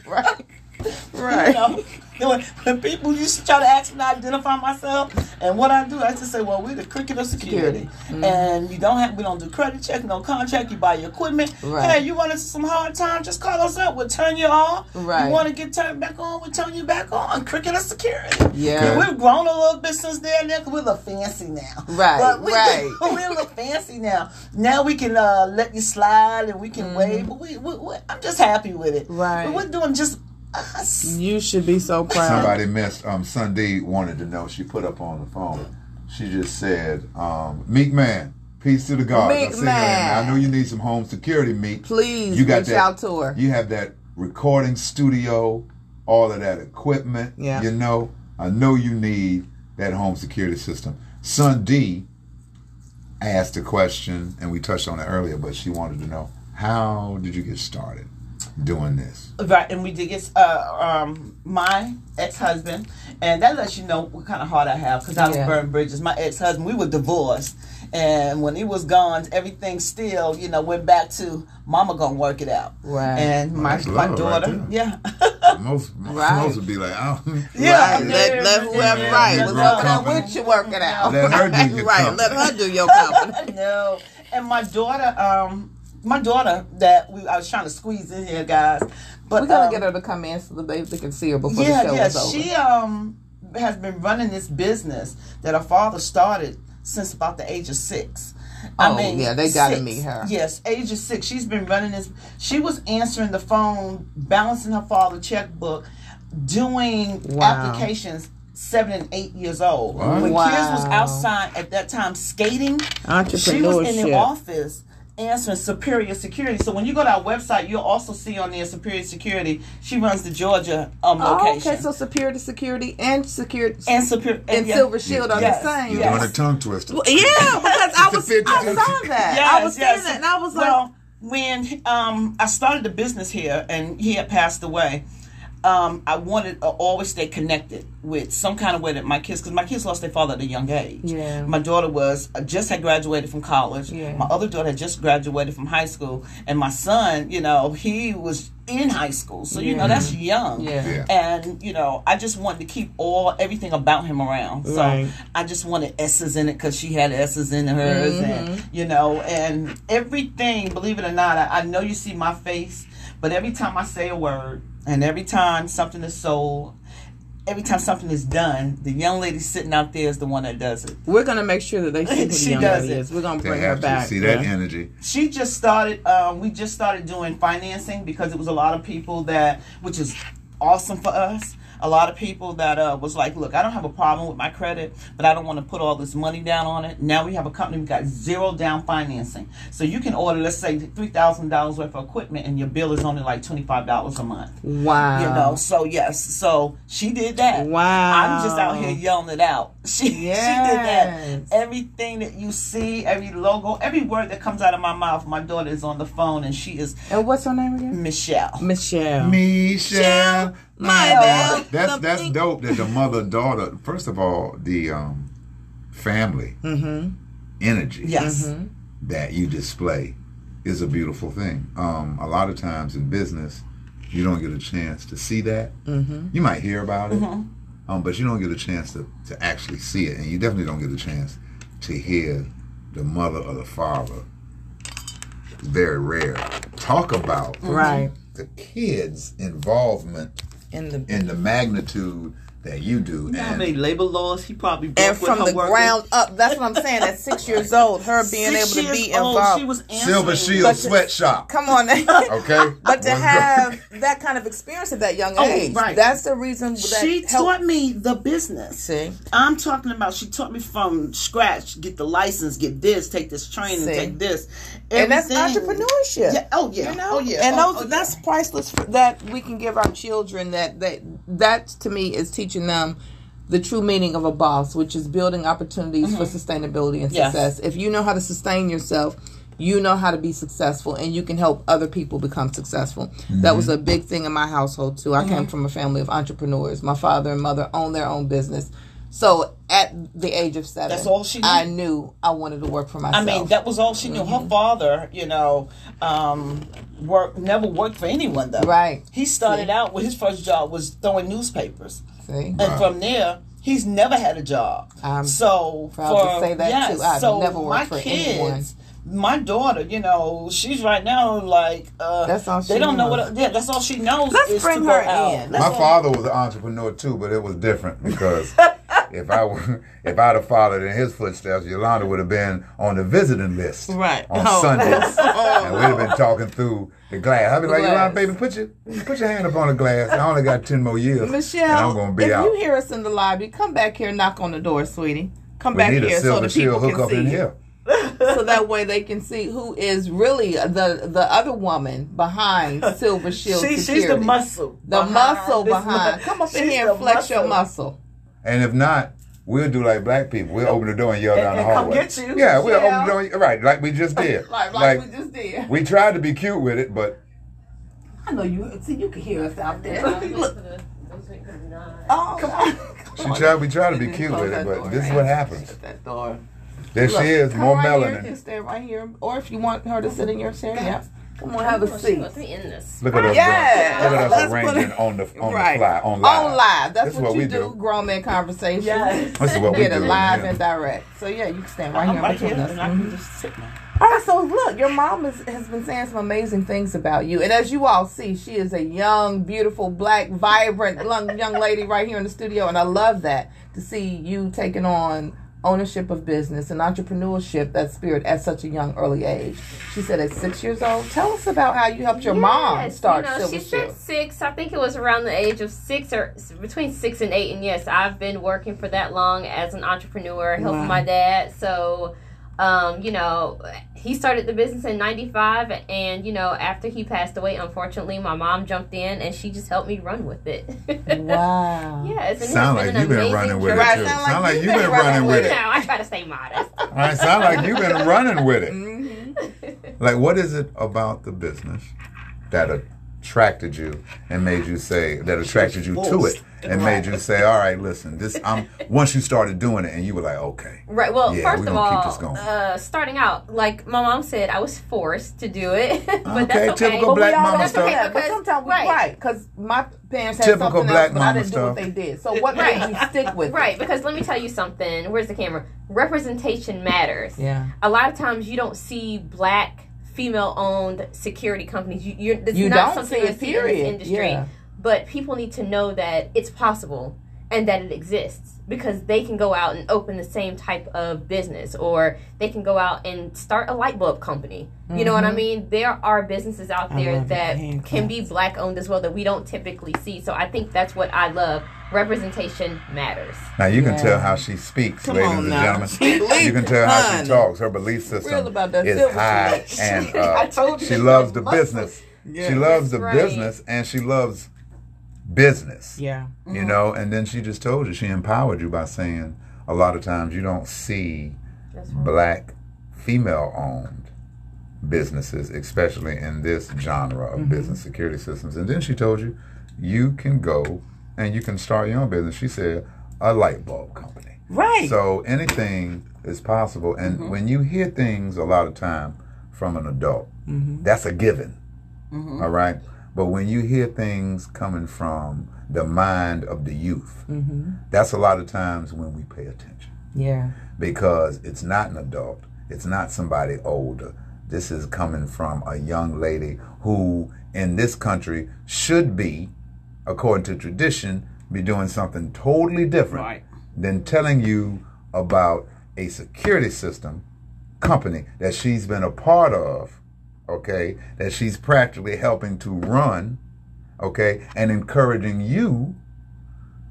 right. Right. You know, when, when people used to try to ask me to identify myself, and what I do, I just say, well, we're the cricket of security, Security. and you don't have, we don't do credit check, no contract. You buy your equipment. Right. Hey, you run into some hard time, just call us up. We'll turn you off. Right. You want to get turned back on, we'll turn you back on. Cricket of security. Yeah. We've grown a little bit since then, now 'cause we look fancy now. Right, But we, right. we look fancy now. Now we can uh, let you slide and we can Mm-hmm. wave. But we, we, we, I'm just happy with it. Right. But we're doing just us. You should be so proud. Somebody missed. Um, Sunday wanted to know. She put up on the phone. She just said, um, "Meek man, peace to the gods." Meek I, see her, I know you need some home security, Meek. Please you got reach that, out to her. You have that recording studio, all of that equipment. Yeah. You know, I know you need that home security system. Sun D asked a question, and we touched on it earlier, but she wanted to know how did you get started doing this? Right, and we did get uh, um, my ex husband, and that lets you know what kind of heart I have because I was Yeah. burning bridges. My ex husband, we were divorced, and when he was gone, everything still, you know, went back to Mama gonna work it out. Right. And my that's my love right daughter, yeah, Most most Right. would be like, oh, Yeah. Right. Let, let whoever Yeah. right Yeah. was Yeah. working out with you work it out. Let her do your right. company. Let her do your company. no. And my daughter, um, my daughter that we I was trying to squeeze in here, guys, but We're gonna um, get her to come in so that they, they can see her before yeah, the show yeah. is over. She um has been running this business that her father started since about the age of six. Oh, yeah, they gotta six. meet her. Yes, age of six. She's been running this. She was answering the phone, balancing her father's checkbook, doing Wow. applications. Seven and eight years old. What? When kids was outside at that time skating, she was in the office answering Superior Security. So when you go to our website, you'll also see on there Superior Security. She runs the Georgia um, Oh, location. okay, so security, security, and security, and Superior and yeah. Silver Shield are Yes, the same. You're yes. doing a tongue twister. Well, yeah, because I was It's a I 50-50. saw that. Yes, I was yes. seeing that, and I was like, when um, I started the business here and he had passed away, um, I wanted to always stay connected with some kind of way that my kids, because my kids lost their father at a young age. Yeah. My daughter was uh, just had graduated from college. Yeah. My other daughter had just graduated from high school, and my son, you know, he was in high school, so you know that's young. Yeah. Yeah. And you know, I just wanted to keep all everything about him around. So Right. I just wanted S's in it because she had S's in hers, Mm-hmm. and you know, and everything. Believe it or not, I, I know you see my face, but every time I say a word, and every time something is sold, every time something is done, the young lady sitting out there is the one that does it. we're gonna make sure that they see who the She young does lady it. is. We're gonna They bring her have to back. see that Yeah. energy. She just started. Um, we just started doing financing because it was a lot of people that, which is awesome for us. A lot of people that uh, was like, "Look, I don't have a problem with my credit, but I don't want to put all this money down on it." Now we have a company. We got zero down financing, so you can order, let's say, three thousand dollars worth of equipment, and your bill is only like twenty five dollars a month. Wow. You know, so yes, so she did that. Wow. I'm just out here yelling it out. She she did Yes. that. Everything that you see, every logo, every word that comes out of my mouth, my daughter is on the phone and she is And what's her name again? Michelle. Michelle. Michelle, my bad. That's that's Something- dope. That the mother daughter. First of all, the um, family Mm-hmm. energy Yes. that you display is a beautiful thing. Um, a lot of times in business, you don't get a chance to see that. Mm-hmm. You might hear about it, Mhm. um, but you don't get a chance to, to actually see it, and you definitely don't get a chance to hear the mother or the father. It's very rare. Talk about Right. the kids' involvement In the in the magnitude that you do, You know how and many labor laws he probably broke and with from her the working? ground up. That's what I'm saying. At six years old, her being Six able to years be old, involved. She was. Silver Shield But- sweatshop. Come on, now. Okay, But to have that kind of experience at that young Oh, age, right. that's the reason that She helped- taught me the business. See, I'm talking about she taught me from scratch. Get the license, get this, take this training, See. take this. And that's entrepreneurship. Yeah. Oh yeah. You know, Oh yeah. and Oh, those oh, that's yeah. priceless for, that we can give our children. That that that to me is teaching them the true meaning of a boss, which is building opportunities for sustainability and Mm-hmm. Yes. success. If you know how to sustain yourself, you know how to be successful, and you can help other people become successful. That was a big thing in my household too. I Mm-hmm. came from a family of entrepreneurs. My father and mother owned their own business. So at the age of seven, That's all she knew. I knew I wanted to work for myself. I mean, that was all she knew. Mm-hmm. Her father, you know, um, work never worked for anyone though. Right. He started See. out with his first job was throwing newspapers, See? and from there he's never had a job. I'm so proud to for say that, yes, too. I've so never worked my for kids, anyone. My daughter, you know, she's right now like uh, That's all she they don't know knows. what. Yeah, that's all she knows. Let's is bring to her out. in. That's My father was an entrepreneur too, but it was different because if I were, if I'd have followed in his footsteps, Yolanda would have been on the visiting list Right. on Oh. Sundays, oh. and we'd have been talking through the glass. I'd be like, Yolanda, baby, put your put your hand up on the glass. I only got ten more years, and Michelle, I'm gonna be if out. you hear us in the lobby, come back here, and knock on the door, sweetie. Come we back need a here so silver the people shield can up see in you. here. so that way they can see who is really the the other woman behind Silver Shield She, Security. she's the muscle. The behind muscle behind. mu- Come up in here and flex your muscle. And if not, we'll do like black people. We'll open the door and yell And- down the and come hallway. get you. Yeah, we'll Yeah. open the door. Right, like we just did. Like, like, we just did. we tried to be cute with it, but I know you. See, you can hear us out there. Look. Oh, oh, come on. she on. tried. We tried to be cute with it, but door, this is what happens. Shut that door. There Look, she is, more right Here. You melanin. can stay right here, or if you want her to sit in your chair, yeah. Come on, have a she seat. wants me in this. Look at us. Yeah. Look at Let's us arranging on the on right. the fly on live. On live. That's This what, what you we do. do. Grown man conversation. Yes. This is what we Get it do. live yeah. and direct. So yeah, you can stand right I'm here right between here, us. and I can mm-hmm. just sit now. All right, so look, your mom is, has been saying some amazing things about you, and as you all see, she is a young, beautiful, black, vibrant young young lady right here in the studio, and I love that to see you taking on ownership of business and entrepreneurship, that spirit at such a young early age. She said at six years old. Tell us about how you helped your mom start you know, Silver she said six. I think it was around the age of six or between six and eight. And yes, I've been working for that long as an entrepreneur, helping Wow. my dad. So, um, you know, he started the business in '95, and you know, after he passed away, unfortunately, my mom jumped in and she just helped me run with it. Wow. yeah, and it Sound has like you've been running with it too. sound Sound like like you've you've been been running with You it. know, I try to stay modest. All right, sound like you've been running with it. Mm-hmm. Like, what is it about the business that attracted you and made you say that attracted you to it and made you say, "All right, listen, this." I'm once you started doing it and you were like, "Okay, Right. Well, Yeah, first of gonna keep all, this going. uh, starting out, like my mom said, I was forced to do it. but Okay, that's okay. typical But we black all mama don't stuff. do that, but sometimes we right. right because my parents had Typical something black else, but I didn't do what stuff. they did. So what Right. made you stick with Right, it? because let me tell you something. Where's the camera? Representation matters. Yeah. A lot of times you don't see black female-owned security companies. You, you're, it's You not don't something see you see in this industry. Yeah. But people need to know that it's possible and that it exists because they can go out and open the same type of business or they can go out and start a light bulb company. You know what I mean? There are businesses out Mm-hmm. There that Hand can be black owned as well that we don't typically see. So I think that's what I love. Representation matters. Now you can Yeah. tell how she speaks, Come ladies on and now. gentlemen. You can tell how she talks. Her belief system about that is silver high, shit. and I uh, told you she loves the muscle. business. Yeah. She loves That's the right. business, and she loves business. Yeah. You know, and then she just told you she empowered you by saying a lot of times you don't see right. black female-owned businesses, especially in this genre of mm-hmm. business security systems. And then she told you you can go and you can start your own business. She said a light bulb company. Right. So anything is possible. And mm-hmm. when you hear things a lot of time from an adult, mm-hmm. that's a given. All right. But when you hear things coming from the mind of the youth, mm-hmm. that's a lot of times when we pay attention yeah. because it's not an adult, it's not somebody older. This is coming from a young lady who, in this country, should be, according to tradition, be doing something totally different Right. than telling you about a security system company that she's been a part of, okay, that she's practically helping to run, okay, and encouraging you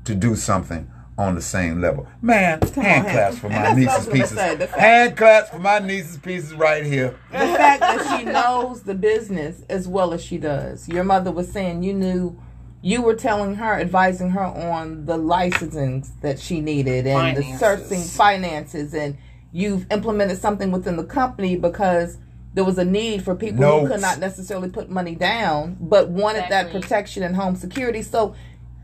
to do something on the same level. Man, hand hand- claps for my that's what I was niece's pieces. say, fact- Hand claps for my niece's pieces right here. The fact that she knows the business as well as she does. Your mother was saying you knew you were telling her, advising her on the licensing that she needed and the Finances. searching finances and you've implemented something within the company because there was a need for people who could not necessarily put money down but wanted that protection and home security. So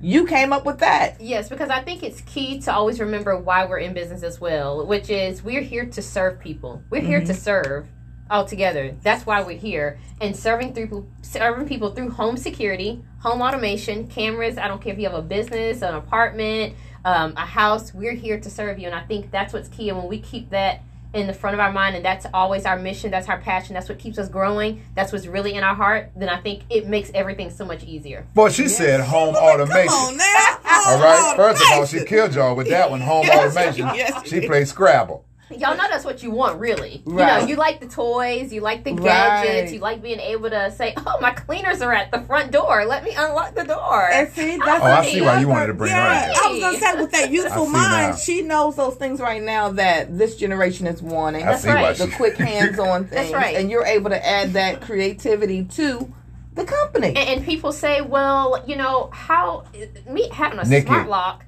You came up with that. Yes, because I think it's key to always remember why we're in business as well, which is we're here to serve people. We're here to serve altogether. That's why we're here. And serving through serving people through home security, home automation, cameras. I don't care if you have a business, an apartment, um, a house. We're here to serve you, and I think that's what's key. And when we keep that in the front of our mind, and that's always our mission, that's our passion, that's what keeps us growing. That's what's really in our heart. Then I think it makes everything so much easier. Boy, she said home Come automation. on now. All right. First of all, she killed y'all with that one, home Yes, automation. yes, she she played Scrabble. Y'all know that's what you want, really. You know, you like the toys, you like the Right. gadgets, you like being able to say, "Oh, my cleaners are at the front door. Let me unlock the door." And see, that's Oh, I see why you wanted to bring her yeah. I was gonna say with that I youthful mind, now. she knows those things right now that this generation is wanting. I see why right. the quick hands-on things, That's right. and you're able to add that creativity to the company. And, and people say, "Well, you know, how me having a Nikki. smart lock?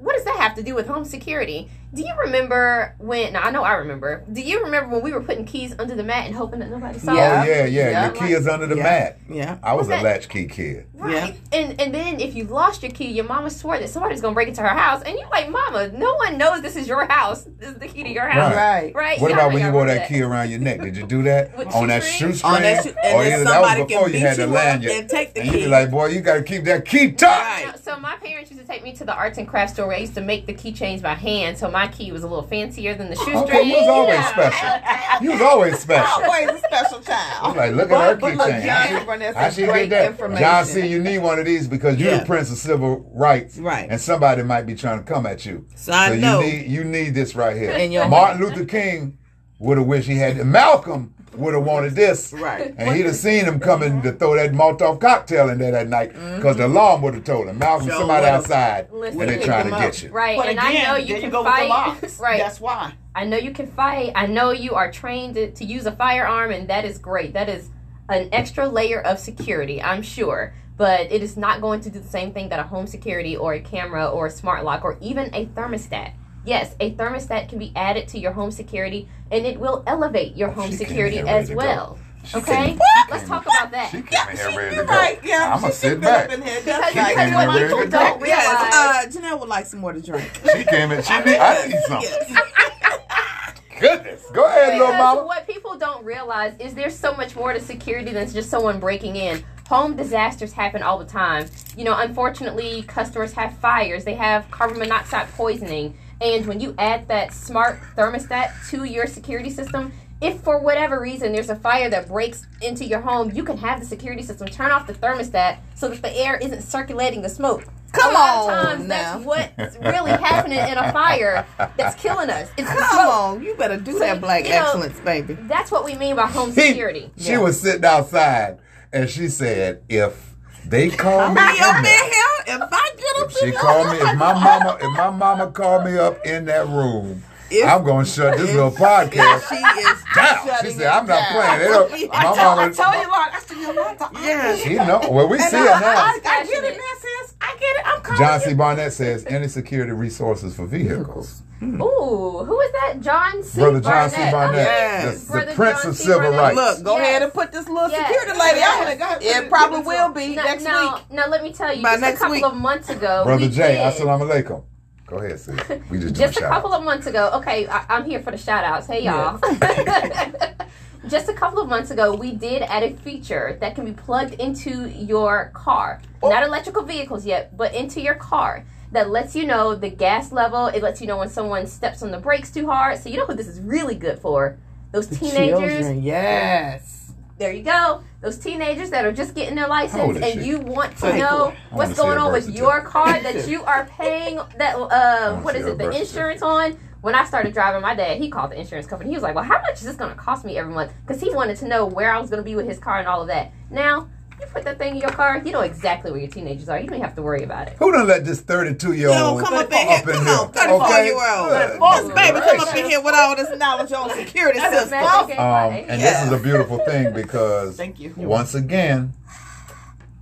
What does that have to do with home security?" Do you remember when? Now I know I remember. Do you remember when we were putting keys under the mat and hoping that nobody saw? Yeah. Oh yeah, yeah. Yeah. Your key is under the Yeah. mat. yeah, I was a latchkey kid. Right. And and then if you lost your key, your mama swore that somebody's gonna break into her house, and you're like, Mama, no one knows this is your house. This is the key to your house. right. Right. What Y'all about when you wore remember that key around your neck? Did you do that on that shoestring? shoestring? On that shoe- and or then either that somebody was before can you beat had the you up lanyard. and take the and you'd be like, boy, you got to keep that key tucked. Right. So, so my parents used to take me to the arts and crafts store where I used to make the keychains by hand, so my key was a little fancier than the shoestring. Okay, you was always Yeah. special. You was always special. always a special I'm child. like, look But- at her but look, keychain. John Barnett How said she great get that? information. John C., you need one of these because you're Yeah. the prince of civil rights, Right. And somebody might be trying to come at you. So I you know. need you need this right here. Martin Luther King would have wished he had. Malcolm would have wanted this, Right. And he'd have seen him coming to throw that Molotov cocktail in there that night because the mm-hmm. alarm would have told him. Malcolm, Sure somebody outside, Listen. and they're trying to get up. you. Right, But and again, I know you can you go with the fight. locks. right. That's why. I know you can fight. I know you are trained to, to use a firearm, and that is great. That is an extra layer of security, I'm sure. But it is not going to do the same thing that a home security or a camera or a smart lock or even a thermostat. Yes, a thermostat can be added to your home security, and it will elevate your home She security as well. She Okay, let's talk about that. She came in here ready to You're go. right. Yeah, I'm gonna she sit back. here. Because, That's She because came what ready people don't realize. Yes, uh, Janelle would like some more to drink. She came in. She need. I need something. Goodness. Go ahead, little mama. what people don't realize is there's so much more to security than just someone breaking in. Home disasters happen all the time. You know, unfortunately, customers have fires, they have carbon monoxide poisoning. And when you add that smart thermostat to your security system, if for whatever reason there's a fire that breaks into your home, you can have the security system turn off the thermostat so that the air isn't circulating the smoke. Come a lot on of times now. that's what's really happening in a fire that's killing us. It's the Come smoke. on, you better do that black you know- excellence, baby. That's what we mean by home He- security. She Yeah. was sitting outside and she said, if they call me Be up in in here. If I get up she in called me, if my mama, if my mama called me up in that room, If- I'm gonna shut this little podcast she podcast is down. She said, I'm not down. playing. They don't, I my told- I mama, told you, Lord, I said, you're not talking. Yeah. she know. Well, we And see I, her I, now. I, I get it now, sis. I get it. I'm calling John you. C. Barnett says, any security resources for vehicles. Ooh, who is that? John C. Brother John C. Barnett. Barnett, Yes. the, the Brother Prince John of C. Civil Barnett. Rights. Look, go Yes. ahead and put this little Yes. security lady Yes. on it. Yes. It probably will be Now, next now, week. now let me tell you, By just next a couple week. of months ago, Brother we Jay, did, assalamu alaikum. Go ahead, sis. We just just a shout couple outs. of months ago. Okay, I, I'm here for the shout outs. Hey y'all. just a couple of months ago, we did add a feature that can be plugged into your car. Oh. Not electrical vehicles yet, but into your car. That lets you know the gas level. It lets you know when someone steps on the brakes too hard. So you know who this is really good for? Those teenagers Children, yes. There you go. Those teenagers that are just getting their license, and she? you want to Thank know you. What's wanna going on with your car that you are paying that uh wanna what see is her it the birth insurance on. When I started driving, my dad he called the insurance company. He was like, "Well, how much is this going to cost me every month?" Because he wanted to know where I was going to be with his car and all of that. Now you put that thing in your car, you know exactly where your teenagers are. You don't have to worry about it. Who done let this 32 year old come up in here. Come on, 34 year old. This baby come up in here with all this knowledge on security That's a system. magic game, Um, and Yeah. this is a beautiful thing because Thank you. once again,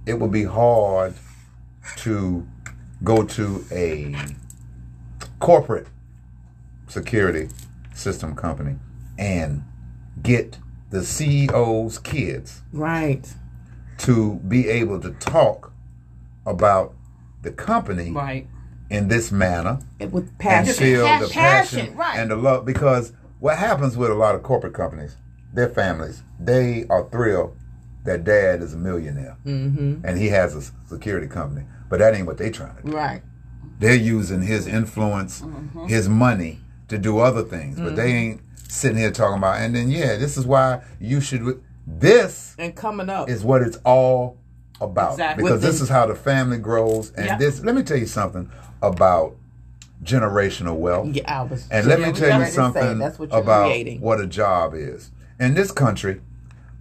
it would be hard to go to a corporate security system company and get the CEO's kids Right. To be able to talk about the company Right. in this manner It- with and passion. feel the Passion, passion right. and the love. Because what happens with a lot of corporate companies, their families, they are thrilled that dad is a millionaire Mm-hmm. and he has a security company. But that ain't what they're trying to do. Right. They're using his influence, his money to do other things. But they ain't sitting here talking about. And then yeah, this is why you should. This And coming up. is what it's all about. Exactly. Because this is how the family grows. And this, let me tell you something about generational wealth. yeah, I was. And let yeah, me tell you ready to say, something That's what about creating. what a job is. In this country,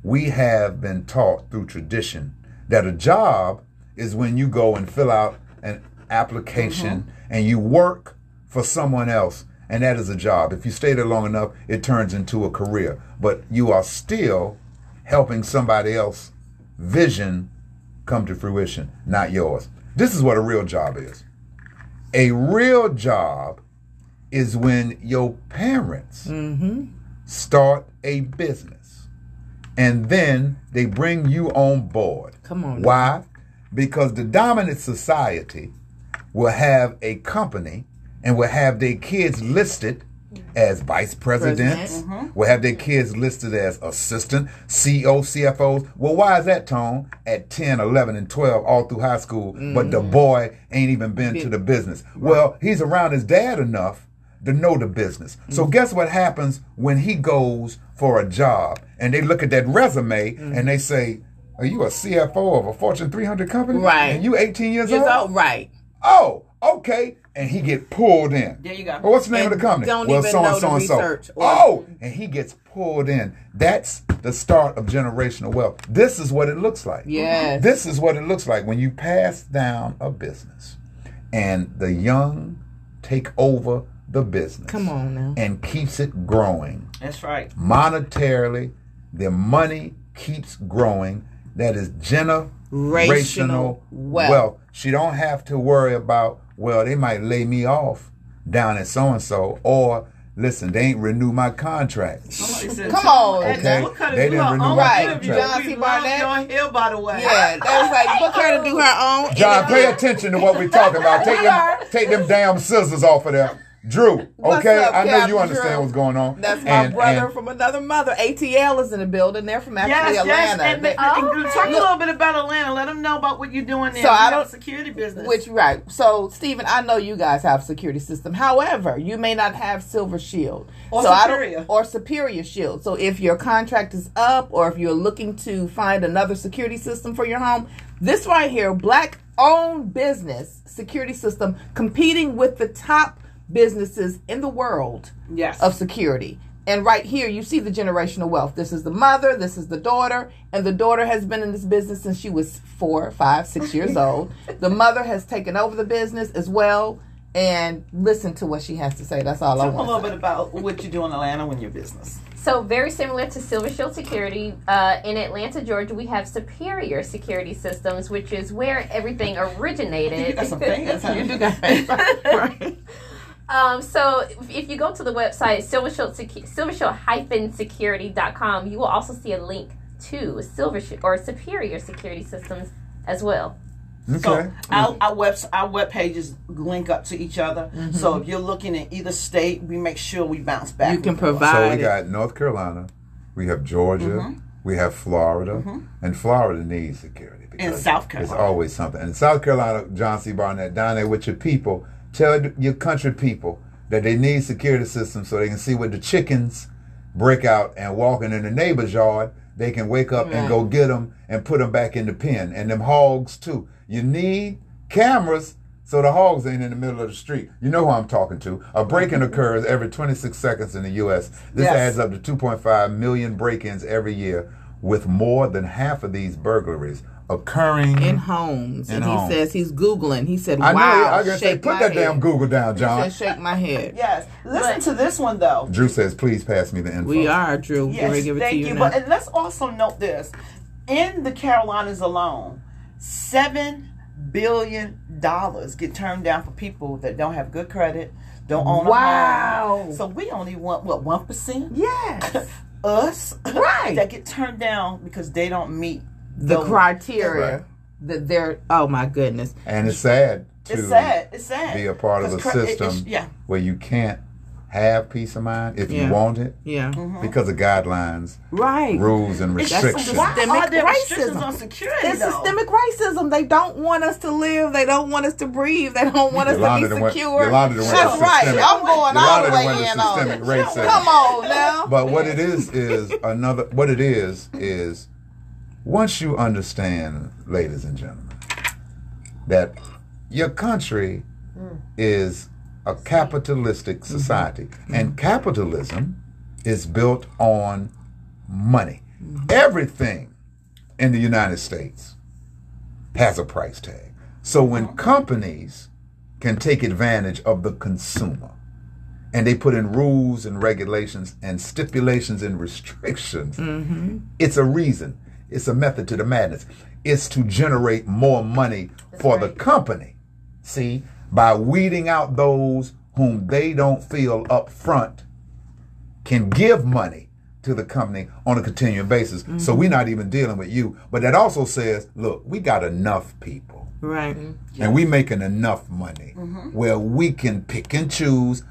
we have been taught through tradition that a job is when you go and fill out an application Mm-hmm. and you work for someone else. And that is a job. If you stay there long enough, it turns into a career. But you are still helping somebody else vision come to fruition, not yours. This is what a real job is. A real job is when your parents mm-hmm. start a business and then they bring you on board. Come on now. Why? Because the dominant society will have a company and will have their kids listed as vice presidents, President. Mm-hmm. will have their kids listed as assistant, CEO, CFOs. Well, why is that, Tone? At 10, 11, and 12, all through high school, but the mm. boy ain't even been to the business. Well, he's around his dad enough to know the business. So mm. guess what happens when he goes for a job and they look at that resume mm. and they say, are you a CFO of a Fortune 300 company? Right. And you 18 years, Years old? old, right. Oh, okay. And he get pulled in. There you go. Well, what's the name And of the company? don't well, even so know and the so and so. Oh, and he gets pulled in. That's the start of generational wealth. This is what it looks like. Yes. This is what it looks like when you pass down a business and the young take over the business. Come on now. And keeps it growing That's right. monetarily, their money keeps growing. That is generational wealth. wealth. She don't have to worry about, well, they might lay me off down at so and so, or listen, they ain't renew my contract. Said, Come on. Okay. Book her to They didn't renew own my interview. contract. John We C. love Barnett. John Hill, by the way. Yeah, that was like book her to do her own. John, pay attention to what we're talking about. Take them, take them damn scissors off of there. Drew, What's okay? up, I know you understand Drew? what's going on. That's my And- brother and- from another mother. ATL is in the building. They're from actually Yes, yes, Atlanta. and, They- and talk a little bit about Atlanta. Let them know about what you're doing there. So You I have don't- a security business. Which right. So Stephen, I know you guys have security system. However, you may not have Silver Shield Or so I Superior. don't, or Superior Shield. So if your contract is up, or if you're looking to find another security system for your home, this right here, black owned business security system, competing with the top businesses in the world yes, of security. And right here, you see the generational wealth. This is the mother, this is the daughter, and the daughter has been in this business since she was four, five, six years old. The mother has taken over the business as well. And listen to what she has to say. That's all I want. To talk a little to bit about what you do in Atlanta when your business. So very similar to Silver Shield Security, uh, in Atlanta, Georgia, we have Superior Security Systems, which is where everything originated. You got some fans, huh? You do got right. Um, so if- if you go to the website silvershield silvershield-security.com, you will also see a link to Silver or Superior Security Systems as well. Okay. So our, our web our web pages link up to each other. So if you're looking in either state, we make sure we bounce back. You can provide So we got North Carolina, we have Georgia, Mm-hmm. we have Florida, and Florida needs security. because South There's Carolina. always something. And South Carolina, John C. Barnett, down there with your people, tell your country people that they need security systems so they can see when the chickens break out and walking in the neighbor's yard, they can wake up and go get them and put them back in the pen. And them hogs too. You need cameras so the hogs ain't in the middle of the street. You know who I'm talking to. A break-in occurs every 26 seconds in the U.S. This Yes. adds up to 2.5 million break-ins every year, with more than half of these burglaries occurring in homes. In and homes. he says he's Googling. He said, I wow. know. I gotta say, shake put my that head. damn Google down, He John. said, shake my head. Yes. Listen But- to this one though. Drew says, "Please pass me the info." We are, Drew. Yes, We're give it thank to you, you. now. But and let's also note this: in the Carolinas alone, seven billion dollars get turned down for people that don't have good credit, don't own Wow. a home. So we only want what one percent yes. us Right. that get turned down because they don't meet the those- criteria Right. that they're, oh my goodness. And it's sad to It's sad. It's sad. be a part of a 'Cause cr- system it's- yeah. where you can't have peace of mind if Yeah. you want it Yeah. Mm-hmm. because of guidelines, Right. rules, and It's restrictions. Why Systemic are there restrictions racism. on security? It's though? systemic racism. They don't want us to live. They don't want us to breathe. They don't want us Yolanda to done be went- secure. Yolanda done That's right. I'm going all the way went in on systemic it. racism. Come on now. But what it is is another. What it is is once you understand, ladies and gentlemen, that your country hmm. is a capitalistic mm-hmm. society, mm-hmm. and capitalism is built on money. Mm-hmm. Everything in the United States has a price tag. So when companies can take advantage of the consumer and they put in rules and regulations and stipulations and restrictions, it's a reason. It's a method to the madness. It's to generate more money for the company. See, by weeding out those whom they don't feel up front can give money to the company on a continuing basis. So mm-hmm. we're not even dealing with you. But that also says, look, we got enough people Right. Mm-hmm. and we making enough money mm-hmm. where we can pick and choose